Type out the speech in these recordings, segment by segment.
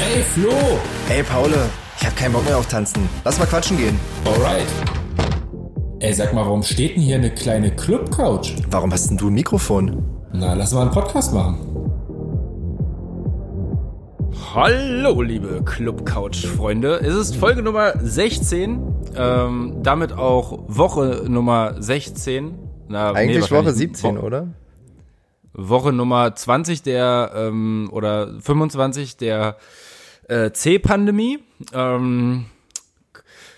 Ey, Flo! Ey, Paul, ich hab keinen Bock mehr auf Tanzen. Lass mal quatschen gehen. Alright. Ey, sag mal, warum steht denn hier eine kleine Club-Couch? Warum hast denn du ein Mikrofon? Na, lass mal einen Podcast machen. Hallo, liebe Club-Couch-Freunde. Es ist Folge Nummer 16, ähm, damit auch Woche Nummer 16. Na, nee, Eigentlich wahrscheinlich Woche 17, Wo- oder? Woche Nummer 20 der, ähm, oder 25 der äh, C-Pandemie. Ähm,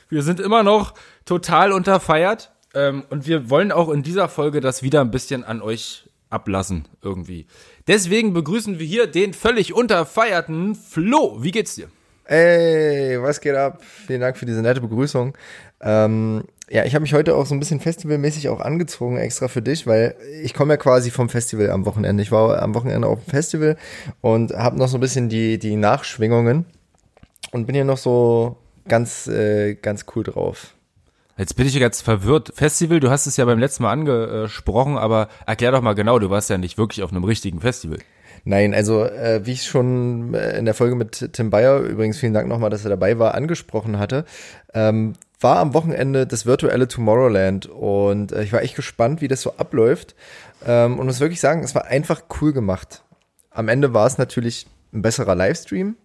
wir sind immer noch total unterfeiert ähm, und wir wollen auch in dieser Folge das wieder ein bisschen an euch ablassen irgendwie. Deswegen begrüßen wir hier den völlig unterfeierten Flo. Wie geht's dir? Ey, was geht ab? Vielen Dank für diese nette Begrüßung. Ähm, ja, ich habe mich heute auch so ein bisschen festivalmäßig auch angezogen, extra für dich, weil ich komme ja quasi vom Festival am Wochenende. Ich war am Wochenende auf dem Festival und habe noch so ein bisschen die, die Nachschwingungen und bin hier noch so ganz, äh, ganz cool drauf. Jetzt bin ich jetzt verwirrt. Festival, du hast es ja beim letzten Mal angesprochen, aber erklär doch mal genau, du warst ja nicht wirklich auf einem richtigen Festival. Nein, also äh, wie ich schon äh, in der Folge mit Tim Bayer, übrigens vielen Dank nochmal, dass er dabei war, angesprochen hatte, ähm, war am Wochenende das virtuelle Tomorrowland und äh, ich war echt gespannt, wie das so abläuft ähm, und muss wirklich sagen, es war einfach cool gemacht. Am Ende war es natürlich ein besserer Livestream,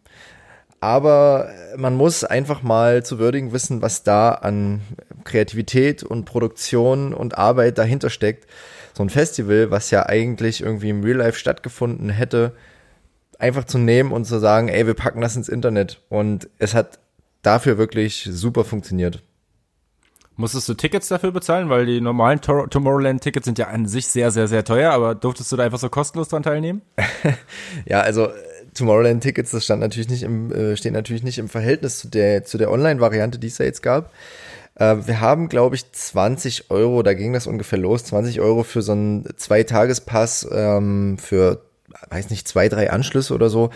aber man muss einfach mal zu würdigen wissen, was da an Kreativität und Produktion und Arbeit dahinter steckt. So ein Festival, was ja eigentlich irgendwie im Real Life stattgefunden hätte, einfach zu nehmen und zu sagen, ey, wir packen das ins Internet. Und es hat dafür wirklich super funktioniert. Musstest du Tickets dafür bezahlen? Weil die normalen Tor Tomorrowland-Tickets sind ja an sich sehr, sehr, sehr teuer, aber durftest du da einfach so kostenlos dran teilnehmen? Ja, also äh, Tomorrowland-Tickets, das stand natürlich nicht im, äh, stehen natürlich nicht im Verhältnis zu der, zu der Online-Variante, die es ja jetzt gab. Äh, wir haben, glaube ich, 20 Euro, da ging das ungefähr los, 20 Euro für so einen Zweitagespass ähm, für, weiß nicht, zwei, drei Anschlüsse oder so.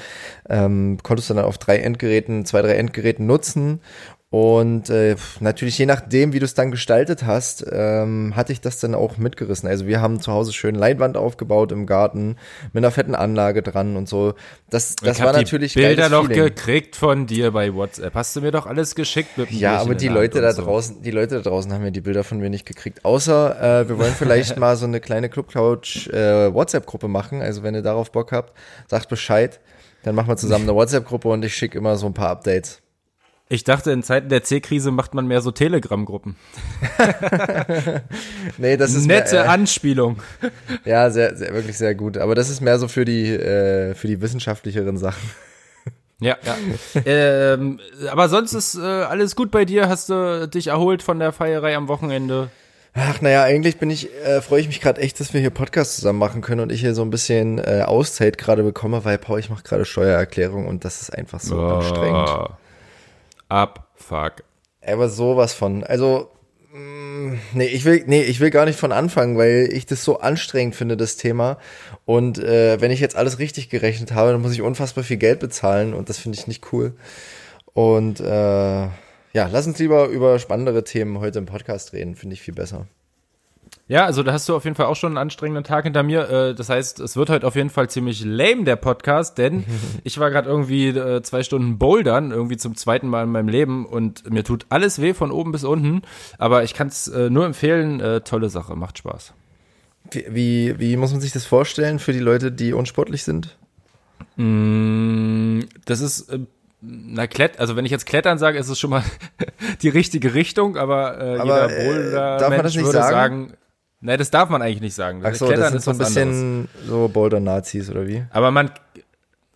Ähm, konntest du dann auf drei Endgeräten, zwei, drei Endgeräten nutzen. Und äh, natürlich je nachdem, wie du es dann gestaltet hast, ähm, hatte ich das dann auch mitgerissen. Also wir haben zu Hause schön Leinwand aufgebaut im Garten mit einer fetten Anlage dran und so. Das, das ich war natürlich die Bilder noch Feeling. gekriegt von dir bei WhatsApp. Hast du mir doch alles geschickt mit Ja, aber die Leute da so. draußen, die Leute da draußen haben ja die Bilder von mir nicht gekriegt. Außer äh, wir wollen vielleicht mal so eine kleine Club Couch äh, WhatsApp-Gruppe machen. Also wenn ihr darauf Bock habt, sagt Bescheid. Dann machen wir zusammen eine WhatsApp-Gruppe und ich schicke immer so ein paar Updates. Ich dachte, in Zeiten der C-Krise macht man mehr so Telegram-Gruppen. Nee, das ist Nette mehr, äh, Anspielung. Ja, sehr, sehr, wirklich sehr gut. Aber das ist mehr so für die, äh, für die wissenschaftlicheren Sachen. Ja, ja. ähm, aber sonst ist äh, alles gut bei dir. Hast du dich erholt von der Feierei am Wochenende? Ach, naja, eigentlich bin ich, äh, freue ich mich gerade echt, dass wir hier Podcast zusammen machen können und ich hier so ein bisschen äh, Auszeit gerade bekomme, weil Paul, ich mache gerade Steuererklärung und das ist einfach so anstrengend. Ab, fuck. Aber sowas von. Also, mh, nee, ich will, nee, ich will gar nicht von anfangen, weil ich das so anstrengend finde, das Thema. Und äh, wenn ich jetzt alles richtig gerechnet habe, dann muss ich unfassbar viel Geld bezahlen und das finde ich nicht cool. Und äh, ja, lass uns lieber über spannendere Themen heute im Podcast reden, finde ich viel besser. Ja, also da hast du auf jeden Fall auch schon einen anstrengenden Tag hinter mir. Äh, Das heißt, es wird heute auf jeden Fall ziemlich lame, der Podcast, denn ich war gerade irgendwie äh, zwei Stunden bouldern, irgendwie zum zweiten Mal in meinem Leben und mir tut alles weh von oben bis unten. Aber ich kann es nur empfehlen, äh, tolle Sache, macht Spaß. Wie, wie, wie muss man sich das vorstellen für die Leute, die unsportlich sind? Mm, Das ist, äh, na, Klett, also wenn ich jetzt Klettern sage, ist es schon mal die richtige Richtung, aber, äh, Aber, jeder äh, Boulder darf man das nicht würde sagen? sagen, Nein, das darf man eigentlich nicht sagen. Ach so, Klettern das sind so ein was anderes. bisschen so Boulder-Nazis oder wie? Aber man.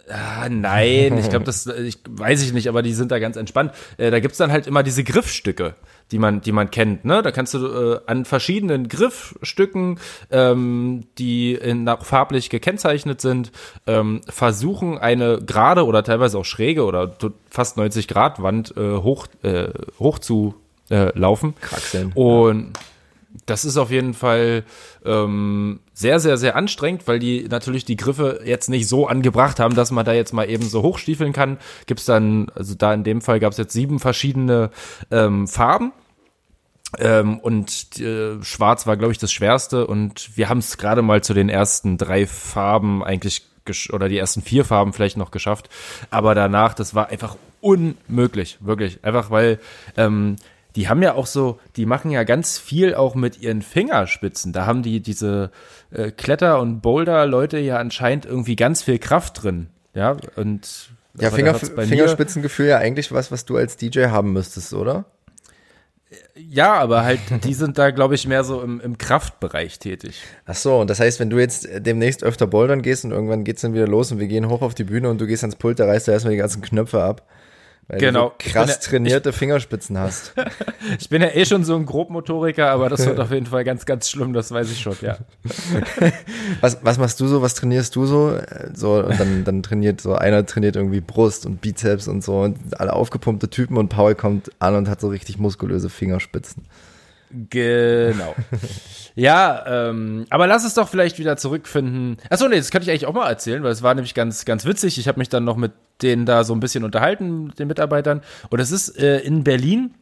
Ah, nein, ich glaube, das ich, weiß ich nicht, aber die sind da ganz entspannt. Äh, da gibt's dann halt immer diese Griffstücke, die man, die man kennt. Ne? Da kannst du äh, an verschiedenen Griffstücken, ähm, die in, farblich gekennzeichnet sind, ähm, versuchen, eine gerade oder teilweise auch schräge oder fast 90 Grad Wand äh, hoch, äh, hoch zu äh, laufen. Kraxeln. Und das ist auf jeden Fall ähm, sehr, sehr, sehr anstrengend, weil die natürlich die Griffe jetzt nicht so angebracht haben, dass man da jetzt mal eben so hochstiefeln kann. Gibt's dann, also da in dem Fall gab's jetzt sieben verschiedene ähm, Farben. Ähm, und äh, Schwarz war, glaube ich, das schwerste. Und wir haben es gerade mal zu den ersten drei Farben eigentlich oder die ersten vier Farben vielleicht noch geschafft. Aber danach, das war einfach unmöglich, wirklich. Einfach weil ähm, die haben ja auch so, die machen ja ganz viel auch mit ihren Fingerspitzen. Da haben die diese äh, Kletter- und Boulder-Leute ja anscheinend irgendwie ganz viel Kraft drin. Ja, und ja, Finger, Fingerspitzengefühl ja eigentlich was, was du als DJ haben müsstest, oder? Ja, aber halt, die sind da, glaube ich, mehr so im, im Kraftbereich tätig. Ach so, und das heißt, wenn du jetzt demnächst öfter bouldern gehst und irgendwann geht's dann wieder los und wir gehen hoch auf die Bühne und du gehst ans Pult, da reißt du erstmal die ganzen Knöpfe ab. Weil genau. du so krass ja, trainierte ich, Fingerspitzen hast. ich bin ja eh schon so ein Grobmotoriker, aber das wird auf jeden Fall ganz, ganz schlimm, das weiß ich schon, ja. was, was machst du so, was trainierst du so? So, und dann, dann trainiert so, einer trainiert irgendwie Brust und Bizeps und so und alle aufgepumpte Typen und Paul kommt an und hat so richtig muskulöse Fingerspitzen. Genau. ja, ähm, aber lass es doch vielleicht wieder zurückfinden. Achso, nee, das könnte ich eigentlich auch mal erzählen, weil es war nämlich ganz, ganz witzig. Ich habe mich dann noch mit denen da so ein bisschen unterhalten, mit den Mitarbeitern. Und es ist äh, in Berlin.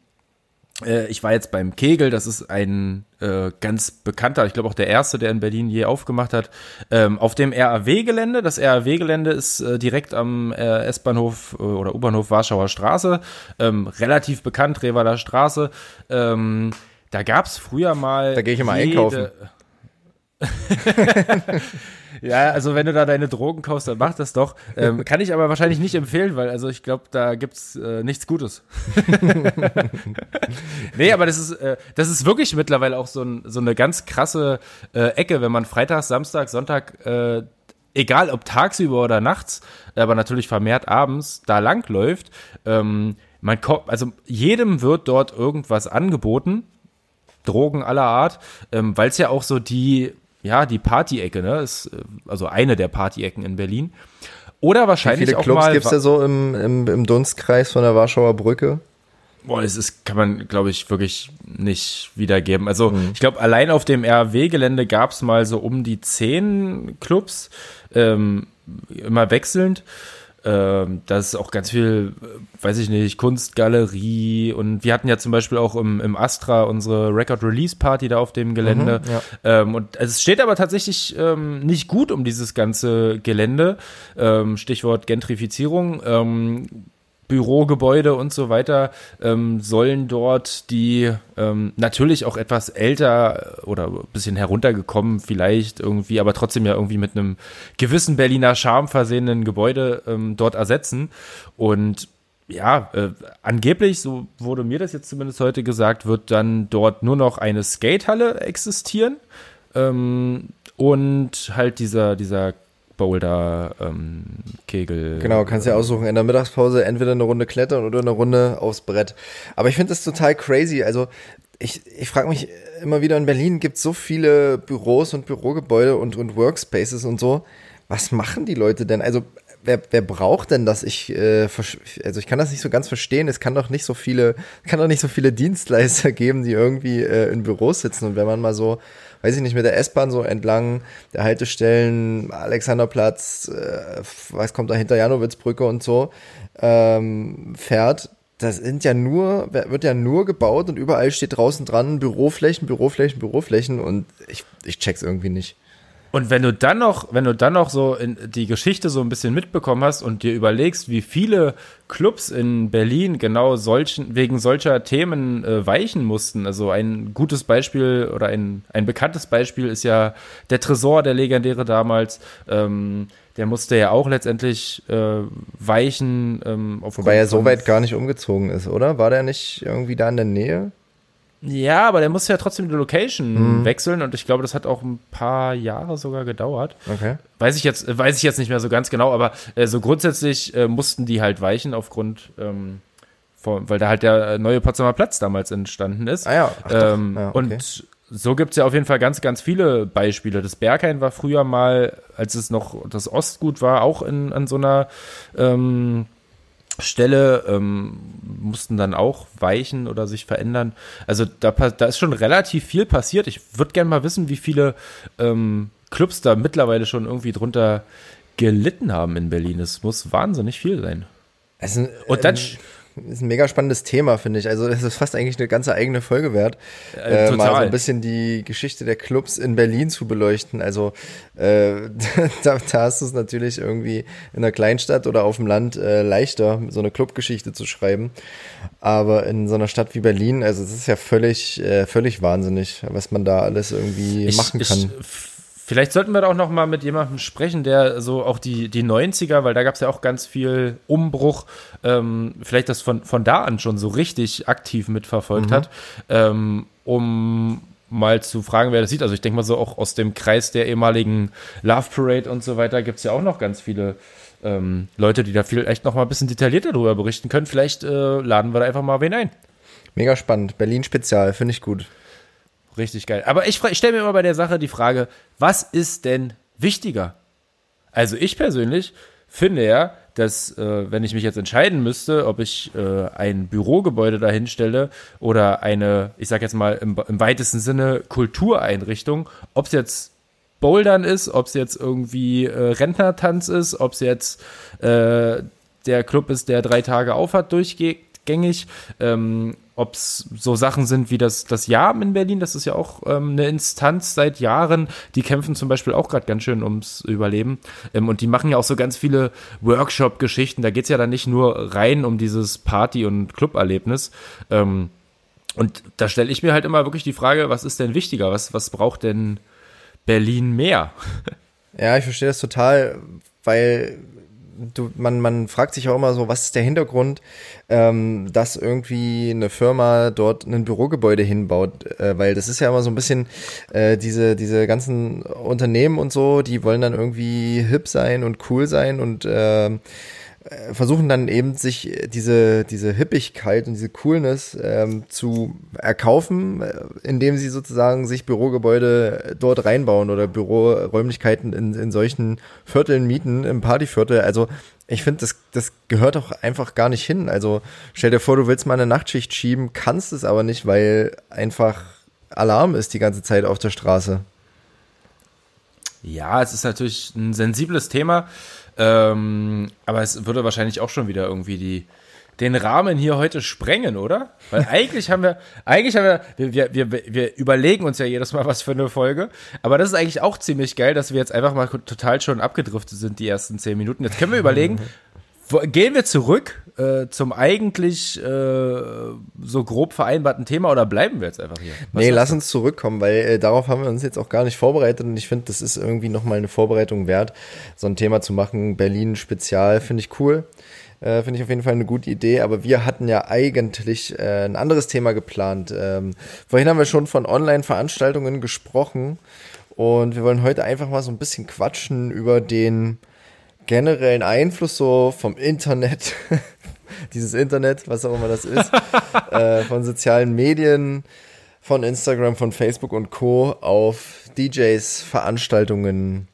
Äh, ich war jetzt beim Kegel, das ist ein äh, ganz bekannter, ich glaube auch der erste, der in Berlin je aufgemacht hat, ähm, auf dem RAW-Gelände. Das RAW-Gelände ist äh, direkt am äh, S-Bahnhof äh, oder U-Bahnhof Warschauer Straße, ähm, relativ bekannt, Revaler Straße. Ähm, da gab es früher mal. Da gehe ich immer einkaufen. ja, also wenn du da deine Drogen kaufst, dann mach das doch. Ähm, kann ich aber wahrscheinlich nicht empfehlen, weil also ich glaube, da gibt's äh, nichts Gutes. nee, aber das ist, äh, das ist wirklich mittlerweile auch so, ein, so eine ganz krasse äh, Ecke, wenn man Freitag, Samstag, Sonntag, äh, egal ob tagsüber oder nachts, aber natürlich vermehrt abends da langläuft. Ähm, man kommt, also jedem wird dort irgendwas angeboten Drogen aller Art, ähm, weil es ja auch so die, ja, die Party-Ecke, ne, ist äh, also eine der Party-Ecken in Berlin. Oder wahrscheinlich Wie viele auch Clubs mal. gibt's da so im, im, im Dunstkreis von der Warschauer Brücke? Boah, das ist, kann man, glaube ich, wirklich nicht wiedergeben. Also, mhm. ich glaube, allein auf dem RW-Gelände gab es mal so um die zehn Clubs, ähm, immer wechselnd. Ähm, das ist auch ganz viel, äh, weiß ich nicht, Kunstgalerie und wir hatten ja zum Beispiel auch im, im Astra unsere Record Release Party da auf dem Gelände. Mhm, ja. ähm, und es steht aber tatsächlich ähm, nicht gut um dieses ganze Gelände. Ähm, Stichwort Gentrifizierung. Ähm, Bürogebäude und so weiter ähm, sollen dort die ähm, natürlich auch etwas älter oder ein bisschen heruntergekommen vielleicht irgendwie, aber trotzdem ja irgendwie mit einem gewissen Berliner Charme versehenen Gebäude ähm, dort ersetzen. Und ja, äh, angeblich, so wurde mir das jetzt zumindest heute gesagt, wird dann dort nur noch eine Skatehalle existieren. Ähm, und halt dieser, dieser Boulder, ähm, Kegel. Genau, kannst ja aussuchen, in der Mittagspause entweder eine Runde klettern oder eine Runde aufs Brett. Aber ich finde das total crazy. Also ich, ich frage mich immer wieder, in Berlin gibt es so viele Büros und Bürogebäude und, und Workspaces und so. Was machen die Leute denn? Also wer, wer braucht denn das? Ich, äh, also ich kann das nicht so ganz verstehen. Es kann doch nicht so viele, kann doch nicht so viele Dienstleister geben, die irgendwie äh, in Büros sitzen. Und wenn man mal so weiß ich nicht, mit der S-Bahn so entlang der Haltestellen, Alexanderplatz, äh, was kommt dahinter, Janowitzbrücke und so, ähm, fährt, das sind ja nur, wird ja nur gebaut und überall steht draußen dran Büroflächen, Büroflächen, Büroflächen und ich, ich check's irgendwie nicht. Und wenn du dann noch, wenn du dann noch so in die Geschichte so ein bisschen mitbekommen hast und dir überlegst, wie viele Clubs in Berlin genau solchen, wegen solcher Themen äh, weichen mussten. Also ein gutes Beispiel oder ein, ein bekanntes Beispiel ist ja der Tresor, der legendäre damals. Ähm, der musste ja auch letztendlich äh, weichen. Ähm, Wobei er so weit gar nicht umgezogen ist, oder? War der nicht irgendwie da in der Nähe? Ja, aber der muss ja trotzdem die Location mhm. wechseln und ich glaube, das hat auch ein paar Jahre sogar gedauert. Okay. Weiß ich jetzt, weiß ich jetzt nicht mehr so ganz genau, aber äh, so grundsätzlich äh, mussten die halt weichen aufgrund, ähm, von, weil da halt der neue Potsdamer Platz damals entstanden ist. Ah ja. Ach ähm, ja okay. Und so gibt's ja auf jeden Fall ganz, ganz viele Beispiele. Das Berghain war früher mal, als es noch das Ostgut war, auch in, an so einer ähm, Stelle ähm, mussten dann auch weichen oder sich verändern. Also da, da ist schon relativ viel passiert. Ich würde gerne mal wissen, wie viele ähm, Clubs da mittlerweile schon irgendwie drunter gelitten haben in Berlin. Es muss wahnsinnig viel sein. Also, und dann, ähm, ist ein mega spannendes Thema, finde ich. Also es ist fast eigentlich eine ganze eigene Folge wert, äh, äh, mal so ein bisschen die Geschichte der Clubs in Berlin zu beleuchten. Also äh, da, da hast du es natürlich irgendwie in einer Kleinstadt oder auf dem Land äh, leichter, so eine Clubgeschichte zu schreiben. Aber in so einer Stadt wie Berlin, also es ist ja völlig, äh, völlig wahnsinnig, was man da alles irgendwie ich, machen kann. Ich, Vielleicht sollten wir da auch noch mal mit jemandem sprechen, der so auch die, die 90er, weil da gab es ja auch ganz viel Umbruch, ähm, vielleicht das von, von da an schon so richtig aktiv mitverfolgt mhm. hat, ähm, um mal zu fragen, wer das sieht. Also ich denke mal so auch aus dem Kreis der ehemaligen Love Parade und so weiter gibt es ja auch noch ganz viele ähm, Leute, die da vielleicht noch mal ein bisschen detaillierter darüber berichten können. Vielleicht äh, laden wir da einfach mal wen ein. Mega spannend. Berlin Spezial, finde ich gut. Richtig geil. Aber ich, ich stelle mir immer bei der Sache die Frage, was ist denn wichtiger? Also ich persönlich finde ja, dass äh, wenn ich mich jetzt entscheiden müsste, ob ich äh, ein Bürogebäude dahin stelle oder eine, ich sag jetzt mal im, im weitesten Sinne Kultureinrichtung, ob es jetzt Bouldern ist, ob es jetzt irgendwie äh, Rentnertanz ist, ob es jetzt äh, der Club ist, der drei Tage aufhat durchgängig, ähm, ob es so Sachen sind wie das, das Jahr in Berlin, das ist ja auch ähm, eine Instanz seit Jahren, die kämpfen zum Beispiel auch gerade ganz schön ums Überleben. Ähm, und die machen ja auch so ganz viele Workshop-Geschichten. Da geht es ja dann nicht nur rein um dieses Party- und Club-Erlebnis. Ähm, und da stelle ich mir halt immer wirklich die Frage, was ist denn wichtiger? Was, was braucht denn Berlin mehr? Ja, ich verstehe das total, weil du, man, man fragt sich auch immer so, was ist der Hintergrund, ähm, dass irgendwie eine Firma dort ein Bürogebäude hinbaut, äh, weil das ist ja immer so ein bisschen äh, diese, diese ganzen Unternehmen und so, die wollen dann irgendwie hip sein und cool sein und äh, versuchen dann eben sich diese, diese Hippigkeit und diese Coolness ähm, zu erkaufen, äh, indem sie sozusagen sich Bürogebäude dort reinbauen oder Büroräumlichkeiten in, in solchen Vierteln mieten, im Partyviertel. Also ich finde, das, das gehört doch einfach gar nicht hin. Also stell dir vor, du willst mal eine Nachtschicht schieben, kannst es aber nicht, weil einfach Alarm ist die ganze Zeit auf der Straße. Ja, es ist natürlich ein sensibles Thema. Ähm, aber es würde wahrscheinlich auch schon wieder irgendwie die, den Rahmen hier heute sprengen, oder? Weil eigentlich haben wir, eigentlich haben wir, wir, wir, wir überlegen uns ja jedes Mal was für eine Folge. Aber das ist eigentlich auch ziemlich geil, dass wir jetzt einfach mal total schon abgedriftet sind, die ersten zehn Minuten. Jetzt können wir überlegen, Gehen wir zurück äh, zum eigentlich äh, so grob vereinbarten Thema oder bleiben wir jetzt einfach hier? Was nee, lass uns zurückkommen, weil äh, darauf haben wir uns jetzt auch gar nicht vorbereitet und ich finde, das ist irgendwie nochmal eine Vorbereitung wert, so ein Thema zu machen. Berlin Spezial finde ich cool. Äh, finde ich auf jeden Fall eine gute Idee, aber wir hatten ja eigentlich äh, ein anderes Thema geplant. Ähm, vorhin haben wir schon von Online-Veranstaltungen gesprochen und wir wollen heute einfach mal so ein bisschen quatschen über den generellen Einfluss so vom Internet, dieses Internet, was auch immer das ist, äh, von sozialen Medien, von Instagram, von Facebook und Co. auf DJs, Veranstaltungen,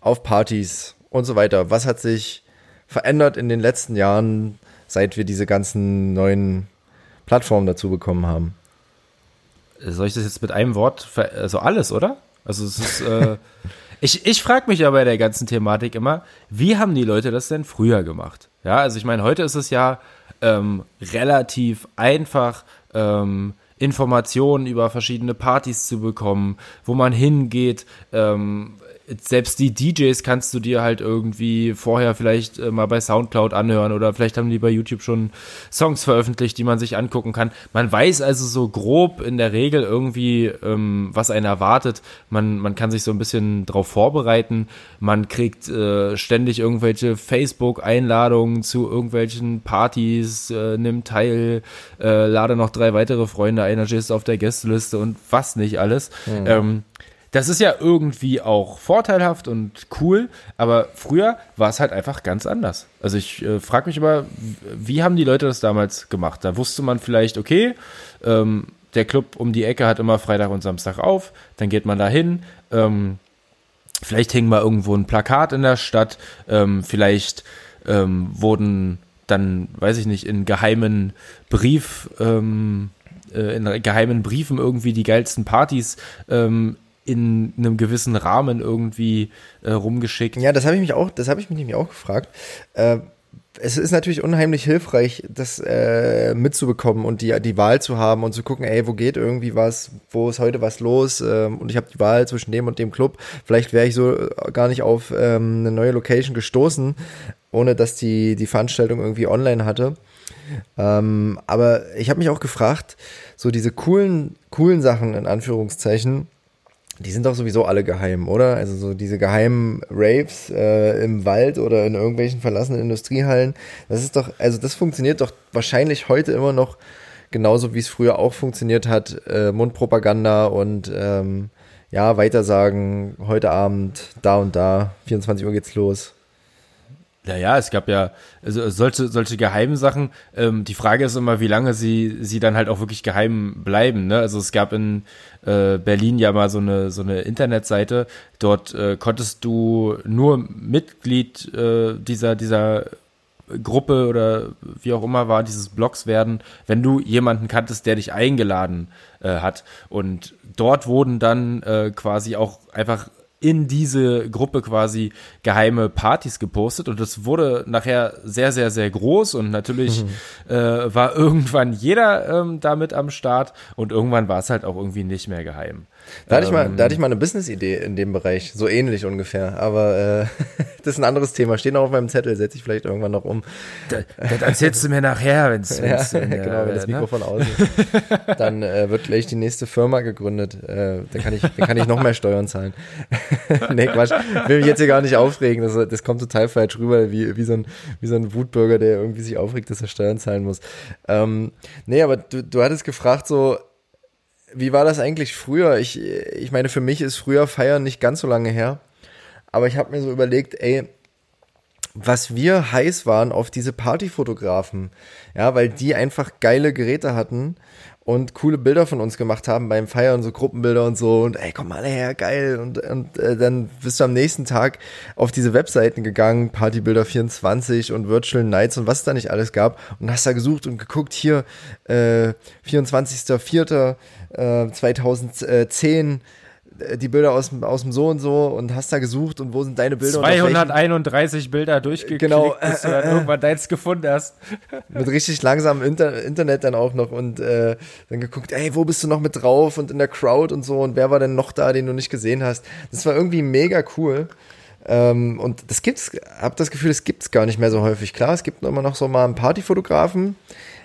auf Partys und so weiter. Was hat sich verändert in den letzten Jahren, seit wir diese ganzen neuen Plattformen dazu bekommen haben? Soll ich das jetzt mit einem Wort, also alles, oder? Also es ist, äh, Ich, ich frage mich ja bei der ganzen Thematik immer, wie haben die Leute das denn früher gemacht? Ja, also ich meine, heute ist es ja ähm, relativ einfach, ähm, Informationen über verschiedene Partys zu bekommen, wo man hingeht, ähm, selbst die DJs kannst du dir halt irgendwie vorher vielleicht äh, mal bei Soundcloud anhören oder vielleicht haben die bei YouTube schon Songs veröffentlicht, die man sich angucken kann. Man weiß also so grob in der Regel irgendwie, ähm, was einen erwartet. Man, man kann sich so ein bisschen drauf vorbereiten. Man kriegt äh, ständig irgendwelche Facebook-Einladungen zu irgendwelchen Partys, äh, nimmt teil, äh, lade noch drei weitere Freunde ein, ist auf der Gästeliste und was nicht alles. Mhm. Ähm, das ist ja irgendwie auch vorteilhaft und cool, aber früher war es halt einfach ganz anders. Also ich äh, frage mich immer, wie haben die Leute das damals gemacht? Da wusste man vielleicht, okay, ähm, der Club um die Ecke hat immer Freitag und Samstag auf, dann geht man da hin. Ähm, vielleicht hing mal irgendwo ein Plakat in der Stadt, ähm, vielleicht ähm, wurden dann, weiß ich nicht, in geheimen Brief, ähm, äh, in geheimen Briefen irgendwie die geilsten Partys ähm, in einem gewissen Rahmen irgendwie äh, rumgeschickt. Ja, das habe ich mich auch, das habe ich mich nämlich auch gefragt. Äh, es ist natürlich unheimlich hilfreich, das äh, mitzubekommen und die, die Wahl zu haben und zu gucken, ey, wo geht irgendwie was, wo ist heute was los ähm, und ich habe die Wahl zwischen dem und dem Club. Vielleicht wäre ich so gar nicht auf ähm, eine neue Location gestoßen, ohne dass die, die Veranstaltung irgendwie online hatte. Ähm, aber ich habe mich auch gefragt, so diese coolen, coolen Sachen in Anführungszeichen, die sind doch sowieso alle geheim, oder? Also so diese geheimen Raves äh, im Wald oder in irgendwelchen verlassenen Industriehallen, das ist doch, also das funktioniert doch wahrscheinlich heute immer noch genauso, wie es früher auch funktioniert hat. Äh, Mundpropaganda und ähm, ja, weitersagen, heute Abend, da und da, 24 Uhr geht's los. Ja, ja, es gab ja also solche, solche geheimen Sachen. Ähm, die Frage ist immer, wie lange sie, sie dann halt auch wirklich geheim bleiben. Ne? Also es gab in äh, Berlin ja mal so eine, so eine Internetseite. Dort äh, konntest du nur Mitglied äh, dieser, dieser Gruppe oder wie auch immer war, dieses Blogs werden, wenn du jemanden kanntest, der dich eingeladen äh, hat. Und dort wurden dann äh, quasi auch einfach in diese Gruppe quasi geheime Partys gepostet und das wurde nachher sehr, sehr, sehr groß und natürlich mhm. äh, war irgendwann jeder ähm, damit am Start und irgendwann war es halt auch irgendwie nicht mehr geheim. Da hatte, ähm, ich mal, da hatte ich mal eine Business-Idee in dem Bereich, so ähnlich ungefähr. Aber äh, das ist ein anderes Thema. Steht noch auf meinem Zettel, setze ich vielleicht irgendwann noch um. Das, das erzählst du mir nachher, wenn es. Ja, genau, wenn das? Mikrofon ne? aus ist. Dann äh, wird gleich die nächste Firma gegründet. Äh, dann, kann ich, dann kann ich noch mehr Steuern zahlen. nee, Quatsch. Ich will mich jetzt hier gar nicht aufregen. Das, das kommt total falsch rüber, wie, wie, so ein, wie so ein Wutbürger, der irgendwie sich aufregt, dass er Steuern zahlen muss. Ähm, nee, aber du, du hattest gefragt, so, wie war das eigentlich früher? Ich, ich meine, für mich ist früher Feiern nicht ganz so lange her. Aber ich habe mir so überlegt, ey, was wir heiß waren auf diese Partyfotografen. Ja, weil die einfach geile Geräte hatten und coole Bilder von uns gemacht haben beim Feiern, so Gruppenbilder und so. Und ey, komm mal her, geil. Und, und äh, dann bist du am nächsten Tag auf diese Webseiten gegangen, Partybilder 24 und Virtual Nights und was es da nicht alles gab. Und hast da gesucht und geguckt, hier äh, 24.04 äh, 2010 äh, die Bilder aus, aus dem so und so und hast da gesucht und wo sind deine Bilder? 231 Bilder durchgeklickt, genau, bis du dann äh, irgendwann deins gefunden hast. Mit richtig langsamem Inter Internet dann auch noch und äh, dann geguckt, ey, wo bist du noch mit drauf und in der Crowd und so und wer war denn noch da, den du nicht gesehen hast. Das war irgendwie mega cool. Ähm, und das gibt's, hab das Gefühl, das gibt's gar nicht mehr so häufig. Klar, es gibt immer noch so mal einen Partyfotografen,